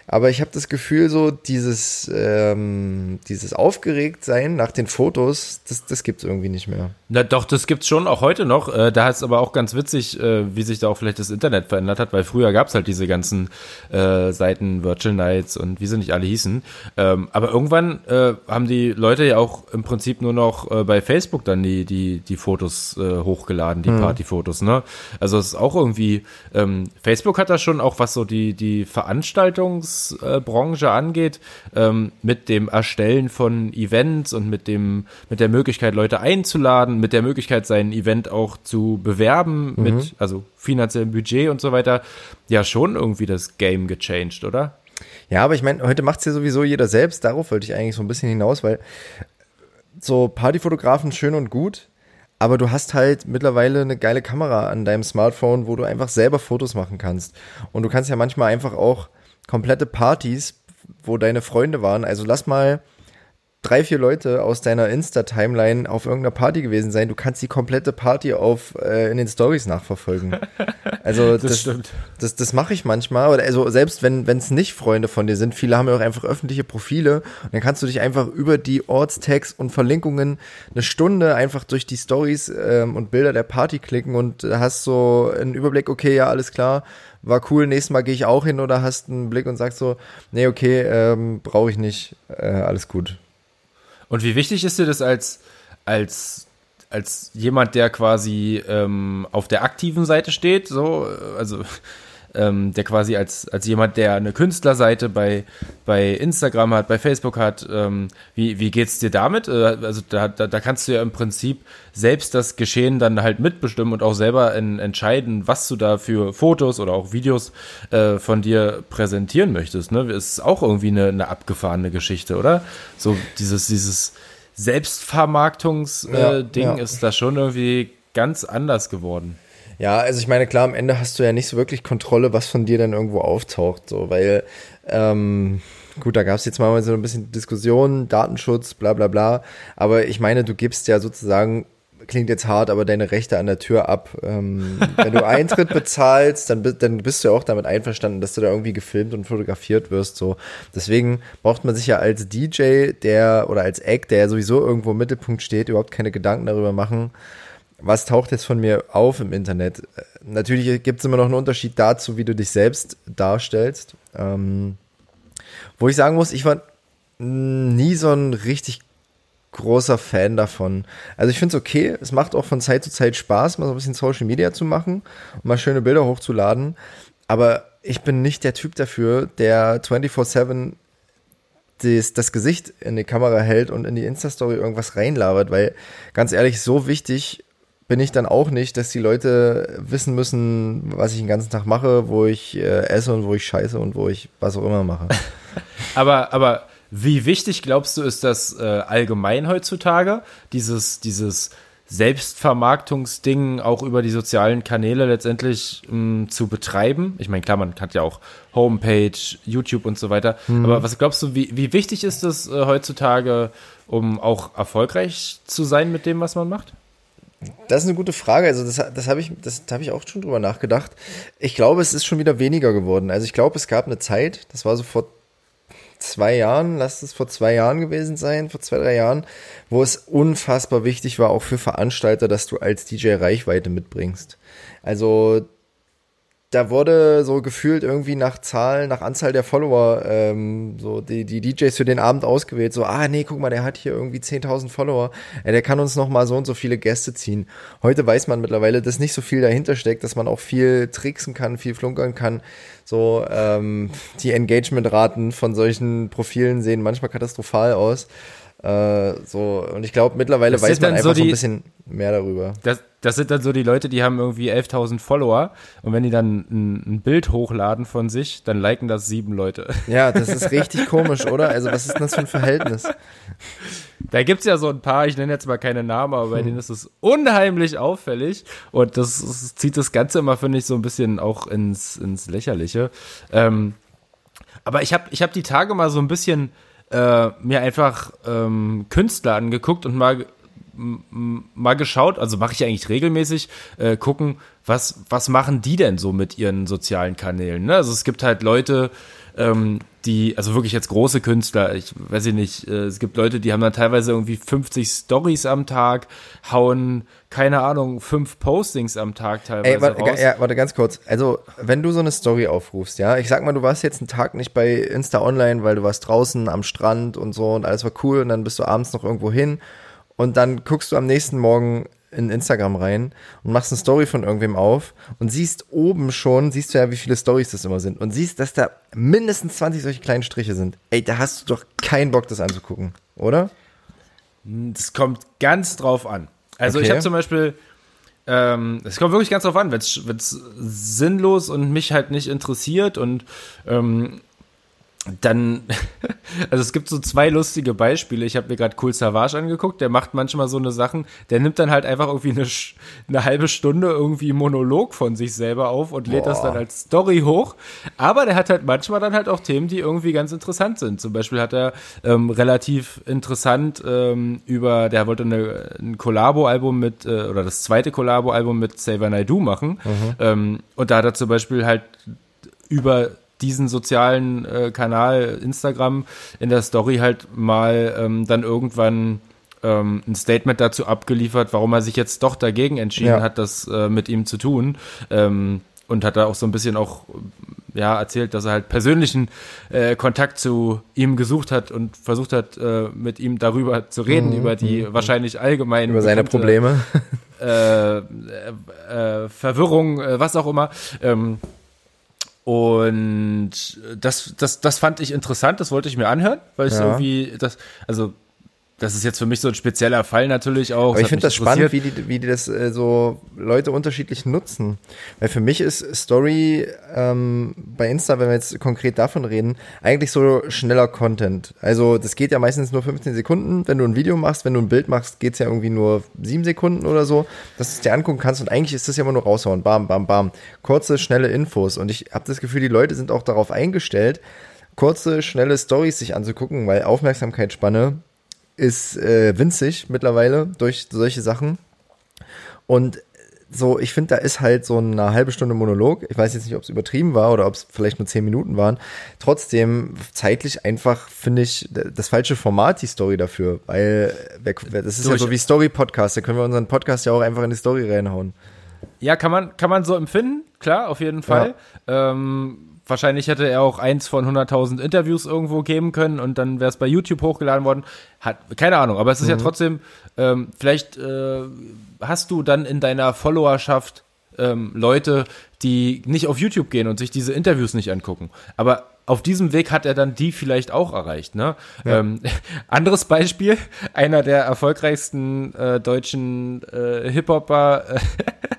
aber ich habe das Gefühl, so dieses, ähm, dieses Aufgeregtsein nach den Fotos, das, das gibt es irgendwie nicht mehr. Na doch, das gibt's schon auch heute noch. Äh, da ist aber auch ganz witzig, äh, wie sich da auch vielleicht das Internet verändert hat, weil früher gab's halt diese ganzen äh, Seiten, Virtual Nights und wie sie nicht alle hießen. Ähm, aber irgendwann äh, haben die Leute ja auch im Prinzip nur noch äh, bei Facebook dann die, die, die Fotos äh, hochgeladen, die hm. Partyfotos, ne? Also es ist auch irgendwie, ähm, Facebook hat da schon auch was so die, die Veranstaltungs- Veranstaltungsbranche angeht, ähm, mit dem Erstellen von Events und mit dem, mit der Möglichkeit, Leute einzuladen, mit der Möglichkeit, sein Event auch zu bewerben, mhm. mit, also finanziellem Budget und so weiter, ja schon irgendwie das Game gechanged, oder? Ja, aber ich meine, heute macht es ja sowieso jeder selbst. Darauf wollte ich eigentlich so ein bisschen hinaus, weil so Partyfotografen schön und gut, aber du hast halt mittlerweile eine geile Kamera an deinem Smartphone, wo du einfach selber Fotos machen kannst. Und du kannst ja manchmal einfach auch komplette Partys, wo deine Freunde waren. Also lass mal drei, vier Leute aus deiner Insta-Timeline auf irgendeiner Party gewesen sein. Du kannst die komplette Party auf äh, in den Stories nachverfolgen. Also das, das stimmt. Das, das mache ich manchmal. Oder also selbst wenn es nicht Freunde von dir sind, viele haben ja auch einfach öffentliche Profile und dann kannst du dich einfach über die Ortstags und Verlinkungen eine Stunde einfach durch die Stories ähm, und Bilder der Party klicken und hast so einen Überblick, okay, ja, alles klar, war cool, nächstes Mal gehe ich auch hin oder hast einen Blick und sagst so, nee, okay, ähm, brauche ich nicht, äh, alles gut. Und wie wichtig ist dir das als, als, als jemand, der quasi ähm, auf der aktiven Seite steht, so, also ähm, der quasi als, als jemand, der eine Künstlerseite bei, bei Instagram hat, bei Facebook hat, ähm, wie, wie geht's dir damit? Äh, also da, da, da kannst du ja im Prinzip selbst das Geschehen dann halt mitbestimmen und auch selber in, entscheiden, was du da für Fotos oder auch Videos äh, von dir präsentieren möchtest. Ne? Ist auch irgendwie eine, eine abgefahrene Geschichte, oder? So dieses, dieses Selbstvermarktungsding äh, ja, ja. ist da schon irgendwie ganz anders geworden. Ja, also ich meine, klar, am Ende hast du ja nicht so wirklich Kontrolle, was von dir dann irgendwo auftaucht, so, weil, ähm, gut, da gab es jetzt mal so ein bisschen Diskussion, Datenschutz, bla bla bla, aber ich meine, du gibst ja sozusagen klingt jetzt hart, aber deine Rechte an der Tür ab. Ähm, wenn du Eintritt bezahlst, dann, dann bist du ja auch damit einverstanden, dass du da irgendwie gefilmt und fotografiert wirst. So. Deswegen braucht man sich ja als DJ, der oder als Act, der ja sowieso irgendwo im Mittelpunkt steht, überhaupt keine Gedanken darüber machen, was taucht jetzt von mir auf im Internet. Natürlich gibt es immer noch einen Unterschied dazu, wie du dich selbst darstellst. Ähm, wo ich sagen muss, ich war nie so ein richtig großer Fan davon. Also ich finde es okay, es macht auch von Zeit zu Zeit Spaß, mal so ein bisschen Social Media zu machen mal schöne Bilder hochzuladen. Aber ich bin nicht der Typ dafür, der 24-7 das, das Gesicht in die Kamera hält und in die Insta-Story irgendwas reinlabert, weil ganz ehrlich, so wichtig bin ich dann auch nicht, dass die Leute wissen müssen, was ich den ganzen Tag mache, wo ich äh, esse und wo ich scheiße und wo ich was auch immer mache. aber, aber wie wichtig glaubst du, ist das äh, allgemein heutzutage, dieses, dieses Selbstvermarktungsding auch über die sozialen Kanäle letztendlich mh, hm, zu betreiben? Ich meine, klar, man hat ja auch Homepage, YouTube und so weiter. Mhm. Aber was glaubst du, wie, wie wichtig ist das äh, heutzutage, um auch erfolgreich zu sein mit dem, was man macht? Das ist eine gute Frage. Also das, das habe ich, das habe ich auch schon drüber nachgedacht. Ich glaube, es ist schon wieder weniger geworden. Also ich glaube, es gab eine Zeit, das war so vor zwei Jahren, lasst es vor zwei Jahren gewesen sein, vor zwei, drei Jahren, wo es unfassbar wichtig war, auch für Veranstalter, dass du als DJ Reichweite mitbringst. Also da wurde so gefühlt irgendwie nach Zahlen, nach Anzahl der Follower, ähm, so die, die DJs für den Abend ausgewählt. So, ah nee, guck mal, der hat hier irgendwie 10.000 Follower. Ja, der kann uns noch mal so und so viele Gäste ziehen. Heute weiß man mittlerweile, dass nicht so viel dahinter steckt, dass man auch viel tricksen kann, viel flunkern kann. So, ähm, die Engagement-Raten von solchen Profilen sehen manchmal katastrophal aus. Äh, so, und ich glaube, mittlerweile das weiß man einfach so, die, so, ein bisschen mehr darüber. Das, das sind dann so die Leute, die haben irgendwie 11.000 Follower und wenn die dann ein, ein, Bild hochladen von sich, dann liken das sieben Leute. Ja, das ist richtig komisch, oder? Also, was ist denn das für ein Verhältnis? Da gibt's ja so ein paar, ich nenne jetzt mal keine Namen, aber bei hm. denen ist es unheimlich auffällig und das, das, zieht das Ganze immer, finde ich, so ein bisschen auch ins, ins Lächerliche. Ähm, aber ich habe ich hab die Tage mal so ein bisschen äh, mir einfach ähm, Künstler angeguckt und mal mal geschaut, also mache ich eigentlich regelmäßig, äh, gucken, was, was machen die denn so mit ihren sozialen Kanälen? Ne? Also es gibt halt Leute, ähm, die, also wirklich jetzt große Künstler, ich weiß ich nicht, äh, es gibt Leute, die haben dann teilweise irgendwie 50 Stories am Tag, hauen, keine Ahnung, fünf Postings am Tag teilweise Ey, warte, raus. Ja, warte ganz kurz. Also, wenn du so eine Story aufrufst, ja, ich sag mal, du warst jetzt einen Tag nicht bei Insta Online, weil du warst draußen am Strand und so und alles war cool und dann bist du abends noch irgendwo hin und dann guckst du am nächsten Morgen in Instagram rein und machst eine Story von irgendwem auf und siehst oben schon, siehst du ja, wie viele Stories das immer sind und siehst, dass da mindestens 20 solche kleinen Striche sind. Ey, da hast du doch keinen Bock, das anzugucken, oder? Es kommt ganz drauf an. Also okay. ich habe zum Beispiel, ähm, es kommt wirklich ganz drauf an, wenn es sinnlos und mich halt nicht interessiert und ähm, dann, also es gibt so zwei lustige Beispiele. Ich habe mir gerade Cool Savage angeguckt, der macht manchmal so eine Sachen, der nimmt dann halt einfach irgendwie eine, eine halbe Stunde irgendwie Monolog von sich selber auf und lädt Boah. das dann als Story hoch. Aber der hat halt manchmal dann halt auch Themen, die irgendwie ganz interessant sind. Zum Beispiel hat er ähm, relativ interessant ähm, über, der wollte eine, ein Collabo-Album mit, äh, oder das zweite Collabo-Album mit Saver Naidu machen. Mhm. Ähm, und da hat er zum Beispiel halt über diesen sozialen äh, Kanal Instagram in der Story halt mal ähm, dann irgendwann ähm, ein Statement dazu abgeliefert, warum er sich jetzt doch dagegen entschieden ja. hat, das äh, mit ihm zu tun. Ähm, und hat da auch so ein bisschen auch ja erzählt, dass er halt persönlichen äh, Kontakt zu ihm gesucht hat und versucht hat, äh, mit ihm darüber zu reden, mhm. über die mhm. wahrscheinlich allgemein über seine Probleme, äh, äh, Verwirrung, äh, was auch immer. Ähm, und das, das, das fand ich interessant, das wollte ich mir anhören, weil ich ja. irgendwie, das, also das ist jetzt für mich so ein spezieller Fall natürlich auch. Aber ich finde das spannend, wie die, wie die das äh, so Leute unterschiedlich nutzen. Weil für mich ist Story ähm, bei Insta, wenn wir jetzt konkret davon reden, eigentlich so schneller Content. Also das geht ja meistens nur 15 Sekunden. Wenn du ein Video machst, wenn du ein Bild machst, geht's ja irgendwie nur 7 Sekunden oder so, dass du es dir angucken kannst. Und eigentlich ist das ja immer nur raushauen. Bam, bam, bam. Kurze, schnelle Infos. Und ich habe das Gefühl, die Leute sind auch darauf eingestellt, kurze, schnelle Stories sich anzugucken, weil Aufmerksamkeitsspanne ist äh, winzig mittlerweile durch solche Sachen. Und so, ich finde, da ist halt so eine halbe Stunde Monolog. Ich weiß jetzt nicht, ob es übertrieben war oder ob es vielleicht nur zehn Minuten waren. Trotzdem zeitlich einfach, finde ich, das falsche Format, die Story dafür. Weil das ist Durch. ja so wie Story-Podcast. Da können wir unseren Podcast ja auch einfach in die Story reinhauen. Ja, kann man, kann man so empfinden, klar, auf jeden Fall. Ja. Ähm, wahrscheinlich hätte er auch eins von 100.000 Interviews irgendwo geben können und dann wäre es bei YouTube hochgeladen worden. Hat keine Ahnung, aber es ist mhm. ja trotzdem, ähm, vielleicht äh, hast du dann in deiner Followerschaft ähm, Leute, die nicht auf YouTube gehen und sich diese Interviews nicht angucken. Aber auf diesem Weg hat er dann die vielleicht auch erreicht. Ne? Ja. Ähm, anderes Beispiel, einer der erfolgreichsten äh, deutschen äh, Hip-Hopper äh,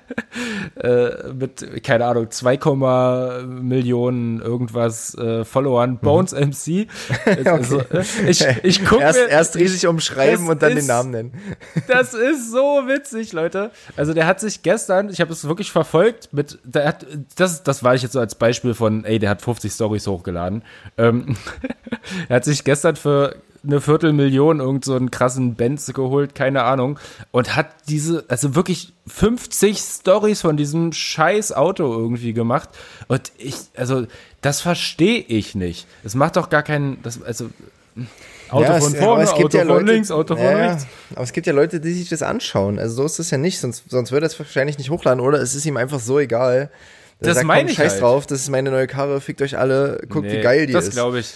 mit, keine Ahnung, 2, Millionen irgendwas äh, Followern, mhm. Bones MC. also, okay. Äh, ich ich gucke erst, erst riesig umschreiben und dann ist, den Namen nennen. das ist so witzig, Leute. Also der hat sich gestern, ich habe es wirklich verfolgt, mit, der hat, das, das war ich jetzt so als Beispiel von, ey, der hat 50 Stories hochgeladen. Ähm, er hat sich gestern für eine Viertelmillion irgend so einen krassen Benz geholt, keine Ahnung, und hat diese, also wirklich 50 Stories von diesem scheiß Auto irgendwie gemacht. Und ich, also, das verstehe ich nicht. Es macht doch gar keinen, das, also, Auto ja, von vorne, es, Auto ja von Leute, links, Auto von ja, rechts. Aber es gibt ja Leute, die sich das anschauen. Also so ist es ja nicht, sonst, sonst würde er es wahrscheinlich nicht hochladen oder es ist ihm einfach so egal. Das sagt, meine ich Scheiß halt. drauf, das ist meine neue Karre, fickt euch alle, guckt, nee, wie geil die das ist. Das glaube ich.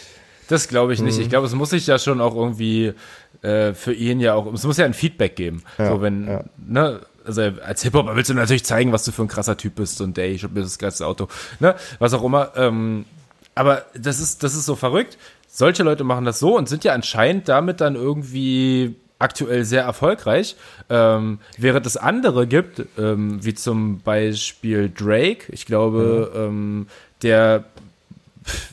Das glaube ich nicht. Mhm. Ich glaube, es muss sich ja schon auch irgendwie äh, für ihn ja auch, es muss ja ein Feedback geben. Ja, so wenn, ja. ne, also als Hip-Hop willst du natürlich zeigen, was du für ein krasser Typ bist und ey, ich hab mir das geilste Auto, ne, was auch immer. Ähm, aber das ist, das ist so verrückt. Solche Leute machen das so und sind ja anscheinend damit dann irgendwie aktuell sehr erfolgreich, ähm, während es andere gibt, ähm, wie zum Beispiel Drake. Ich glaube, mhm. ähm, der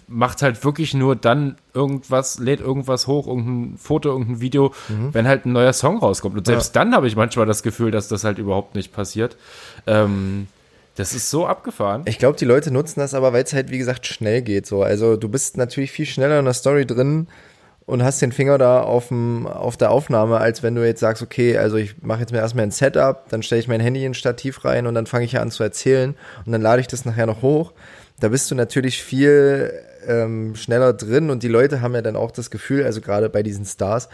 macht halt wirklich nur dann irgendwas, lädt irgendwas hoch, irgendein Foto, irgendein Video, mhm. wenn halt ein neuer Song rauskommt. Und selbst ja. dann habe ich manchmal das Gefühl, dass das halt überhaupt nicht passiert. Ähm, das ist so abgefahren. Ich glaube, die Leute nutzen das aber, weil es halt, wie gesagt, schnell geht. So. Also du bist natürlich viel schneller in der Story drin und hast den Finger da auf, dem, auf der Aufnahme, als wenn du jetzt sagst, okay, also ich mache jetzt mir erstmal ein Setup, dann stelle ich mein Handy in ein Stativ rein und dann fange ich ja an zu erzählen und dann lade ich das nachher noch hoch. Da bist du natürlich viel ähm, schneller drin und die Leute haben ja dann auch das Gefühl, also gerade bei diesen Stars,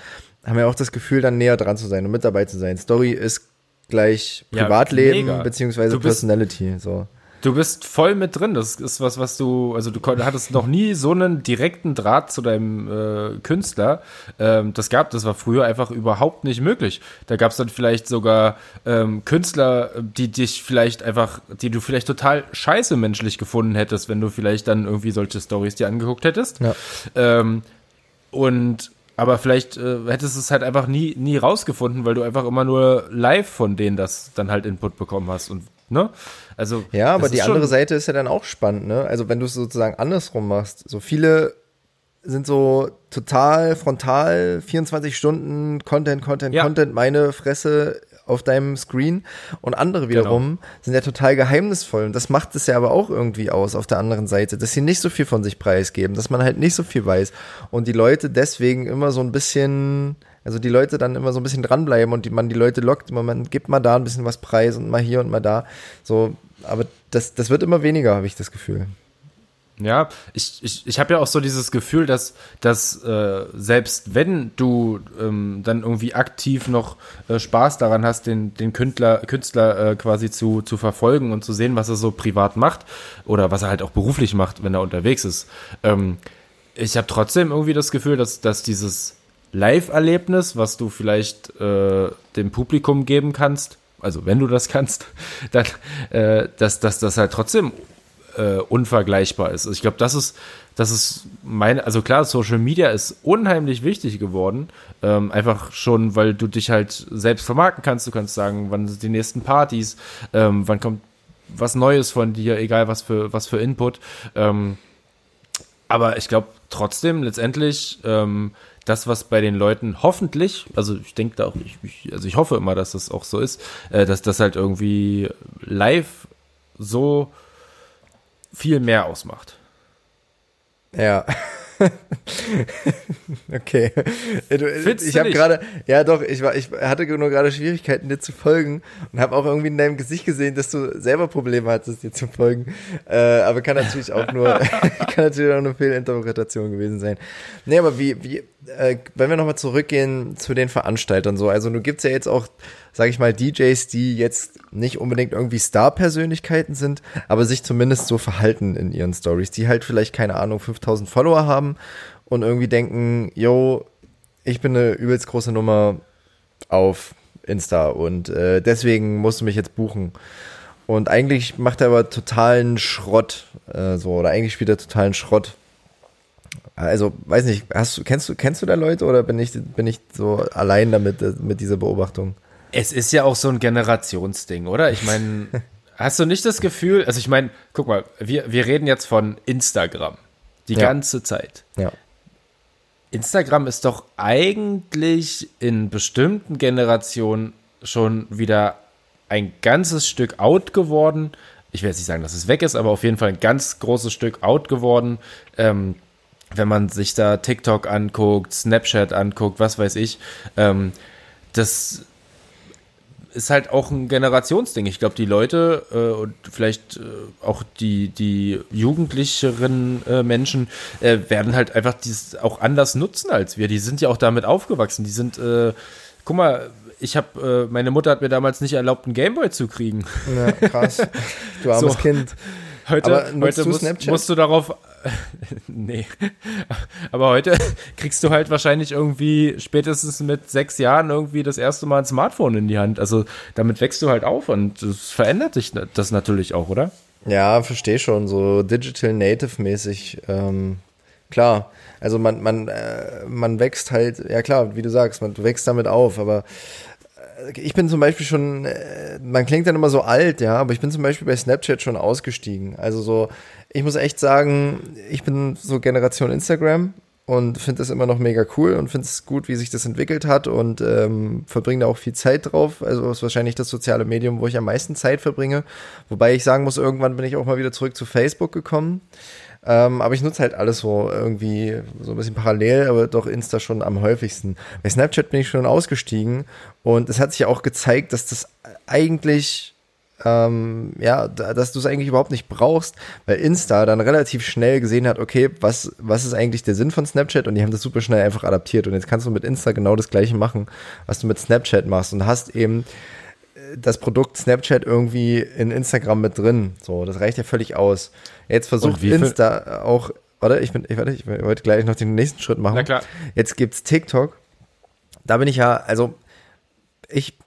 haben ja auch das Gefühl, dann näher dran zu sein und mit dabei zu sein. Story ist gleich Privatleben ja, beziehungsweise Personality. So. Du bist voll mit drin. Das ist was, was du, also du hattest noch nie so einen direkten Draht zu deinem äh, Künstler. Ähm, das gab, das war früher einfach überhaupt nicht möglich. Da gab es dann vielleicht sogar ähm, Künstler, die dich vielleicht einfach, die du vielleicht total scheiße menschlich gefunden hättest, wenn du vielleicht dann irgendwie solche Stories dir angeguckt hättest. Ja. Ähm, und aber vielleicht äh, hättest du es halt einfach nie, nie rausgefunden, weil du einfach immer nur live von denen das dann halt Input bekommen hast und ne? Also ja, aber die andere Seite ist ja dann auch spannend, ne? Also wenn du es sozusagen andersrum machst, so viele sind so total frontal 24 Stunden Content, Content, ja. Content, meine Fresse auf deinem Screen und andere wiederum genau. sind ja total geheimnisvoll und das macht es ja aber auch irgendwie aus auf der anderen Seite, dass sie nicht so viel von sich preisgeben, dass man halt nicht so viel weiß und die Leute deswegen immer so ein bisschen also die Leute dann immer so ein bisschen dranbleiben und die, man die Leute lockt, man gibt mal da ein bisschen was preis und mal hier und mal da. So, aber das, das wird immer weniger, habe ich das Gefühl. Ja, ich, ich, ich habe ja auch so dieses Gefühl, dass, dass äh, selbst wenn du ähm, dann irgendwie aktiv noch äh, Spaß daran hast, den, den Künstler, Künstler äh, quasi zu, zu verfolgen und zu sehen, was er so privat macht oder was er halt auch beruflich macht, wenn er unterwegs ist. Ähm, ich habe trotzdem irgendwie das Gefühl, dass, dass dieses Live-Erlebnis, was du vielleicht äh, dem Publikum geben kannst, also wenn du das kannst, dann, äh, dass, dass das halt trotzdem äh, unvergleichbar ist. Also ich glaube, das ist, das ist meine, also klar, Social Media ist unheimlich wichtig geworden. Ähm, einfach schon, weil du dich halt selbst vermarkten kannst. Du kannst sagen, wann sind die nächsten Partys, ähm, wann kommt was Neues von dir, egal was für, was für Input. Ähm, aber ich glaube trotzdem, letztendlich, ähm, das, was bei den Leuten hoffentlich, also ich denke da auch, ich, ich, also ich hoffe immer, dass das auch so ist, äh, dass das halt irgendwie live so viel mehr ausmacht. Ja. okay. Du, Findest ich habe gerade, ja doch, ich war, ich hatte nur gerade Schwierigkeiten, dir zu folgen und habe auch irgendwie in deinem Gesicht gesehen, dass du selber Probleme hattest, dir zu folgen. Äh, aber kann natürlich auch nur, kann natürlich auch eine Fehlinterpretation gewesen sein. Nee, aber wie, wie, äh, wenn wir nochmal zurückgehen zu den Veranstaltern so, also du gibt's ja jetzt auch, sag ich mal, DJs, die jetzt nicht unbedingt irgendwie Star-Persönlichkeiten sind, aber sich zumindest so verhalten in ihren Stories, die halt vielleicht, keine Ahnung, 5000 Follower haben und irgendwie denken, yo, ich bin eine übelst große Nummer auf Insta und äh, deswegen musst du mich jetzt buchen. Und eigentlich macht er aber totalen Schrott, äh, so, oder eigentlich spielt er totalen Schrott. Also, weiß nicht, hast kennst du, kennst du da Leute oder bin ich, bin ich so allein damit, äh, mit dieser Beobachtung? Es ist ja auch so ein Generationsding, oder? Ich meine, hast du nicht das Gefühl, also ich meine, guck mal, wir, wir reden jetzt von Instagram die Ja. ganze Zeit. Ja. Instagram ist doch eigentlich in bestimmten Generationen schon wieder ein ganzes Stück out geworden. Ich will jetzt nicht sagen, dass es weg ist, aber auf jeden Fall ein ganz großes Stück out geworden. Ähm, wenn man sich da TikTok anguckt, Snapchat anguckt, was weiß ich. Ähm, das ist halt auch ein Generationsding. Ich glaube, die Leute äh, und vielleicht äh, auch die, die jugendlicheren äh, Menschen äh, werden halt einfach dies auch anders nutzen als wir. Die sind ja auch damit aufgewachsen. Die sind, äh, guck mal, ich habe, äh, meine Mutter hat mir damals nicht erlaubt, einen Gameboy zu kriegen. Ja, krass. Du armes So. Kind. Heute, heute du musst, Snapchat? musst du darauf. nee. Aber heute kriegst du halt wahrscheinlich irgendwie spätestens mit sechs Jahren irgendwie das erste Mal ein Smartphone in die Hand. Also damit wächst du halt auf und es verändert sich das natürlich auch, oder? Ja, verstehe schon, so Digital Native mäßig. Ähm, klar, also man, man, äh, man wächst halt, ja klar, wie du sagst, man wächst damit auf, aber ich bin zum Beispiel schon, äh, man klingt dann immer so alt, ja, aber ich bin zum Beispiel bei Snapchat schon ausgestiegen. Also so, ich muss echt sagen, ich bin so Generation Instagram und finde das immer noch mega cool und finde es gut, wie sich das entwickelt hat und ähm, verbringe da auch viel Zeit drauf. Also ist wahrscheinlich das soziale Medium, wo ich am meisten Zeit verbringe. Wobei ich sagen muss, irgendwann bin ich auch mal wieder zurück zu Facebook gekommen. Ähm, aber ich nutze halt alles so irgendwie so ein bisschen parallel, aber doch Insta schon am häufigsten. Bei Snapchat bin ich schon ausgestiegen und es hat sich auch gezeigt, dass das eigentlich ähm, ja, da- dass du es eigentlich überhaupt nicht brauchst, weil Insta dann relativ schnell gesehen hat, okay, was, was ist eigentlich der Sinn von Snapchat? Und die haben das super schnell einfach adaptiert. Und jetzt kannst du mit Insta genau das gleiche machen, was du mit Snapchat machst. Und hast eben das Produkt Snapchat irgendwie in Instagram mit drin. So, das reicht ja völlig aus. Jetzt versucht wie Insta auch, warte, ich bin, ich, warte, ich wollte gleich noch den nächsten Schritt machen. Na klar. Jetzt gibt's TikTok. Da bin ich ja, also ich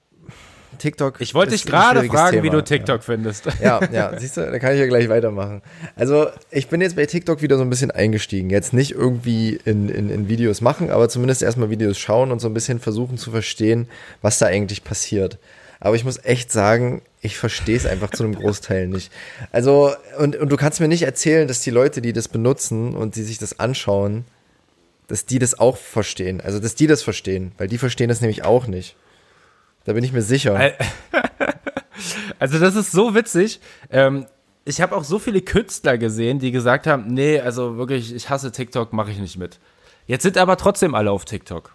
TikTok. Ich wollte dich gerade fragen, wie Thema. du TikTok findest. Ja, ja, siehst du, da kann ich ja gleich weitermachen. Also, ich bin jetzt bei TikTok wieder so ein bisschen eingestiegen. Jetzt nicht irgendwie in, in, in Videos machen, aber zumindest erstmal Videos schauen und so ein bisschen versuchen zu verstehen, was da eigentlich passiert. Aber ich muss echt sagen, ich verstehe es einfach zu einem Großteil nicht. Also, und, und du kannst mir nicht erzählen, dass die Leute, die das benutzen und die sich das anschauen, dass die das auch verstehen. Also, dass die das verstehen, weil die verstehen das nämlich auch nicht. Da bin ich mir sicher. Al- Also das ist so witzig. Ähm, ich habe auch so viele Künstler gesehen, die gesagt haben, nee, also wirklich, ich hasse TikTok, mache ich nicht mit. Jetzt sind aber trotzdem alle auf TikTok.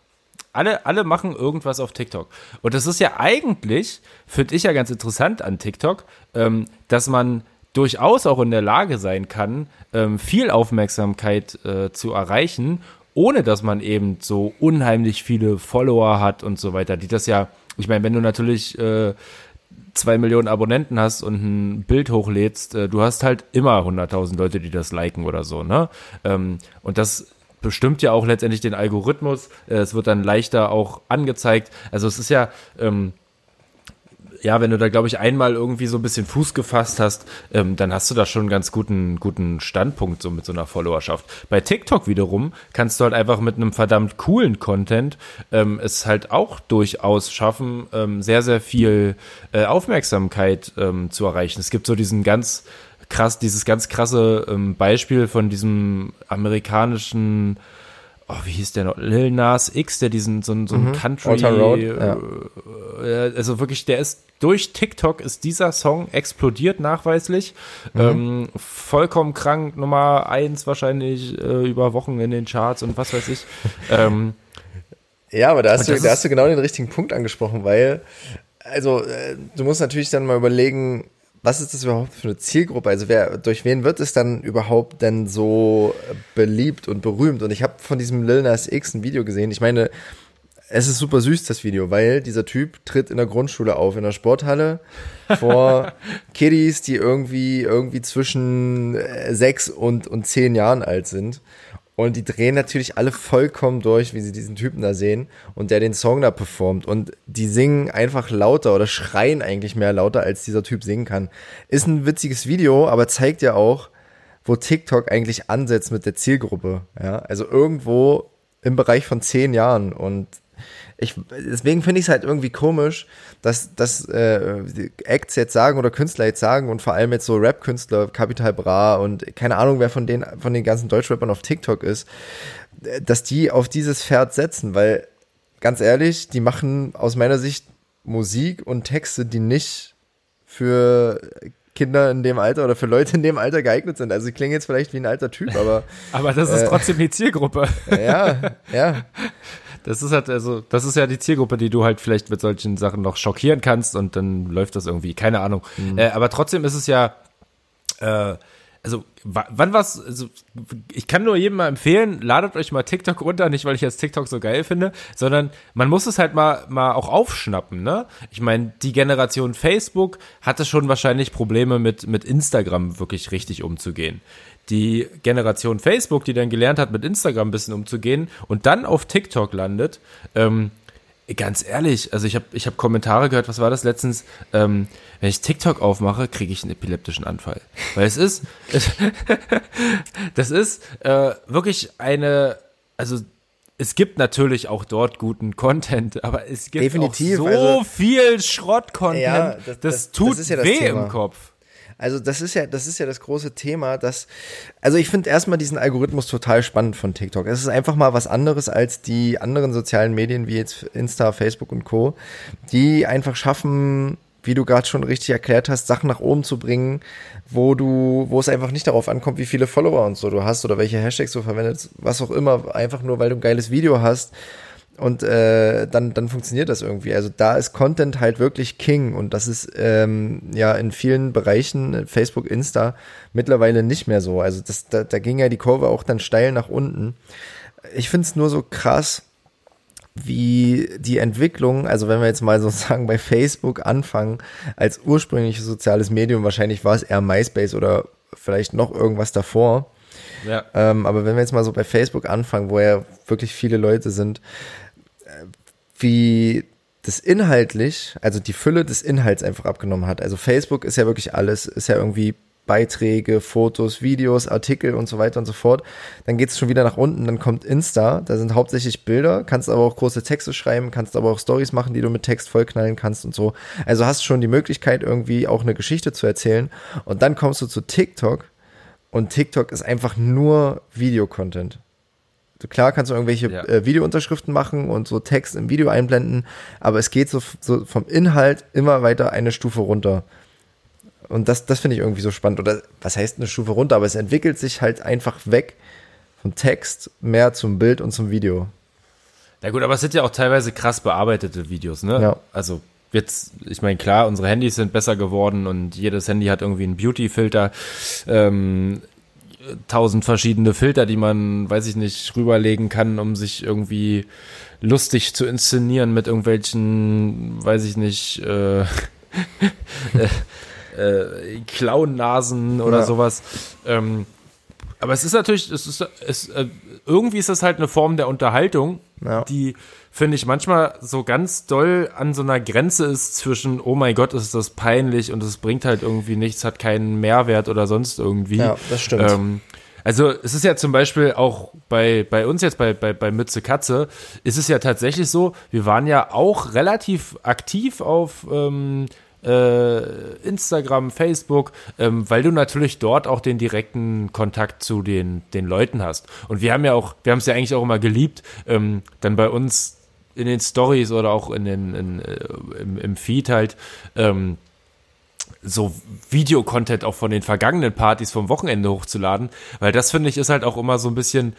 Alle, alle machen irgendwas auf TikTok. Und das ist ja eigentlich, finde ich ja ganz interessant an TikTok, ähm, dass man durchaus auch in der Lage sein kann, ähm, viel Aufmerksamkeit äh, zu erreichen, ohne dass man eben so unheimlich viele Follower hat und so weiter, die das ja, ich meine, wenn du natürlich äh, zwei Millionen Abonnenten hast und ein Bild hochlädst, äh, du hast halt immer 100.000 Leute, die das liken oder so, ne? Ähm, und das bestimmt ja auch letztendlich den Algorithmus. Äh, es wird dann leichter auch angezeigt. Also es ist ja, ähm, ja, wenn du da, glaube ich, einmal irgendwie so ein bisschen Fuß gefasst hast, ähm, dann hast du da schon einen ganz guten, guten Standpunkt so mit so einer Followerschaft. Bei TikTok wiederum kannst du halt einfach mit einem verdammt coolen Content ähm, es halt auch durchaus schaffen, ähm, sehr, sehr viel äh, Aufmerksamkeit ähm, zu erreichen. Es gibt so diesen ganz krass, dieses ganz krasse ähm, Beispiel von diesem amerikanischen oh, wie hieß der noch? Lil Nas X, der diesen so, so ein mhm. Country. Road, ja. äh, also wirklich, der ist durch TikTok ist dieser Song explodiert nachweislich. Mhm. Ähm, vollkommen krank, Nummer eins wahrscheinlich äh, über Wochen in den Charts und was weiß ich. ähm, ja, aber da hast, du, da hast du genau den richtigen Punkt angesprochen, weil, also, äh, du musst natürlich dann mal überlegen, was ist das überhaupt für eine Zielgruppe? Also wer, durch wen wird es dann überhaupt denn so beliebt und berühmt? Und ich habe von diesem Lil Nas X ein Video gesehen. Ich meine, es ist super süß, das Video, weil dieser Typ tritt in der Grundschule auf, in der Sporthalle, vor Kiddies, die irgendwie, irgendwie zwischen sechs und, und zehn Jahren alt sind. Und die drehen natürlich alle vollkommen durch, wie sie diesen Typen da sehen und der den Song da performt. Und die singen einfach lauter oder schreien eigentlich mehr lauter, als dieser Typ singen kann. Ist ein witziges Video, aber zeigt ja auch, wo TikTok eigentlich ansetzt mit der Zielgruppe. Ja, also irgendwo im Bereich von zehn Jahren. Und ich, deswegen finde ich es halt irgendwie komisch, dass, dass äh, Acts jetzt sagen oder Künstler jetzt sagen und vor allem jetzt so Rap-Künstler, Capital Bra und keine Ahnung, wer von den, von den ganzen Deutschrappern auf TikTok ist, dass die auf dieses Pferd setzen, weil ganz ehrlich, die machen aus meiner Sicht Musik und Texte, die nicht für Kinder in dem Alter oder für Leute in dem Alter geeignet sind. Also ich klinge jetzt vielleicht wie ein alter Typ, aber. aber das ist äh, trotzdem die Zielgruppe. ja, ja. Das ist halt, also, das ist ja die Zielgruppe, die du halt vielleicht mit solchen Sachen noch schockieren kannst und dann läuft das irgendwie, keine Ahnung. Mhm. Äh, aber trotzdem ist es ja, äh, also wann was, also ich kann nur jedem mal empfehlen, ladet euch mal TikTok runter, nicht weil ich jetzt TikTok so geil finde, sondern man muss es halt mal mal auch aufschnappen, ne? Ich meine, die Generation Facebook hatte schon wahrscheinlich Probleme mit mit Instagram wirklich richtig umzugehen die Generation Facebook, die dann gelernt hat, mit Instagram ein bisschen umzugehen und dann auf TikTok landet, ähm, ganz ehrlich, also ich habe ich hab Kommentare gehört, was war das letztens? Ähm, wenn ich TikTok aufmache, kriege ich einen epileptischen Anfall. Weil es ist, das ist äh, wirklich eine, also es gibt natürlich auch dort guten Content, aber es gibt Definitiv, auch so also, viel Schrott-Content, ja, das, das, das, tut ja weh Thema. im Kopf. Also das ist ja, das ist ja das große Thema, dass, also ich finde erstmal diesen Algorithmus total spannend von TikTok. Es ist einfach mal was anderes als die anderen sozialen Medien wie jetzt Insta, Facebook und Co., die einfach schaffen, wie du gerade schon richtig erklärt hast, Sachen nach oben zu bringen, wo du, wo es einfach nicht darauf ankommt, wie viele Follower und so du hast oder welche Hashtags du verwendest, was auch immer, einfach nur weil du ein geiles Video hast und äh, dann, dann funktioniert das irgendwie. Also da ist Content halt wirklich King und das ist ähm, ja in vielen Bereichen, Facebook, Insta, mittlerweile nicht mehr so. Also das, da, da ging ja die Kurve auch dann steil nach unten. Ich finde es nur so krass, wie die Entwicklung, also wenn wir jetzt mal sozusagen bei Facebook anfangen, als ursprüngliches soziales Medium, wahrscheinlich war es eher MySpace oder vielleicht noch irgendwas davor. Ja. Ähm, aber wenn wir jetzt mal so bei Facebook anfangen, wo ja wirklich viele Leute sind, wie das inhaltlich, also die Fülle des Inhalts einfach abgenommen hat. Also Facebook ist ja wirklich alles, ist ja irgendwie Beiträge, Fotos, Videos, Artikel und so weiter und so fort. Dann geht es schon wieder nach unten, dann kommt Insta, da sind hauptsächlich Bilder, kannst aber auch große Texte schreiben, kannst aber auch Stories machen, die du mit Text vollknallen kannst und so. Also hast schon die Möglichkeit, irgendwie auch eine Geschichte zu erzählen. Und dann kommst du zu TikTok und TikTok ist einfach nur Videocontent. Klar kannst du irgendwelche ja. äh, Videounterschriften machen und so Text im Video einblenden, aber es geht so, so vom Inhalt immer weiter eine Stufe runter. Und das, das finde ich irgendwie so spannend. Oder was heißt eine Stufe runter? Aber es entwickelt sich halt einfach weg vom Text mehr zum Bild und zum Video. Ja gut, aber es sind ja auch teilweise krass bearbeitete Videos, ne? Ja. Also jetzt, ich meine, klar, unsere Handys sind besser geworden und jedes Handy hat irgendwie einen Beauty-Filter. Ähm, tausend verschiedene Filter, die man, weiß ich nicht, rüberlegen kann, um sich irgendwie lustig zu inszenieren mit irgendwelchen, weiß ich nicht, äh, äh, äh, Clown-Nasen oder ja. sowas. Ähm, aber es ist natürlich, es ist, es, äh, irgendwie ist das halt eine Form der Unterhaltung Ja. die, finde ich, manchmal so ganz doll an so einer Grenze ist zwischen, oh mein Gott, ist das peinlich und es bringt halt irgendwie nichts, hat keinen Mehrwert oder sonst irgendwie. Ja, das stimmt. Ähm, also es ist ja zum Beispiel auch bei, bei uns jetzt bei, bei, bei Mütze Katze, ist es ja tatsächlich so, wir waren ja auch relativ aktiv auf ähm, äh, Instagram, Facebook, ähm, weil du natürlich dort auch den direkten Kontakt zu den, den Leuten hast. Und wir haben ja auch, wir haben es ja eigentlich auch immer geliebt, ähm, dann bei uns in den Stories oder auch in den, in, äh, im, im Feed halt, ähm, so Videocontent auch von den vergangenen Partys vom Wochenende hochzuladen, weil das finde ich ist halt auch immer so ein bisschen,